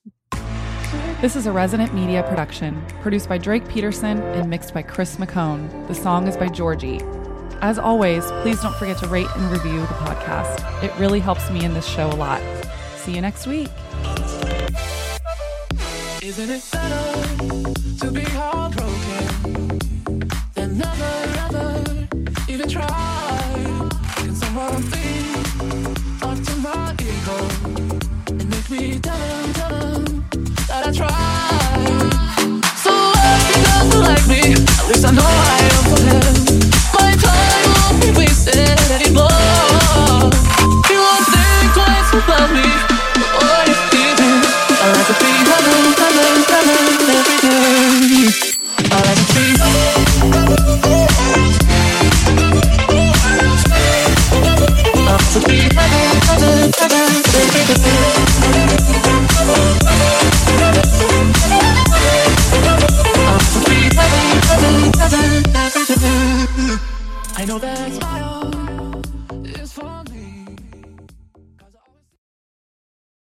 This is a resident media production, produced by Drake Peterson and mixed by Chris McCone. The song is by Georgie. As always, please don't forget to rate and review the podcast. It really helps me in this show a lot. See you next week. Isn't it better to be heartbroken that I tried? So if he doesn't like me, at least I know I am for him. My time won't be wasted anymore. He won't think twice about me. I like to be every day. I like to be. I like to be I know that smile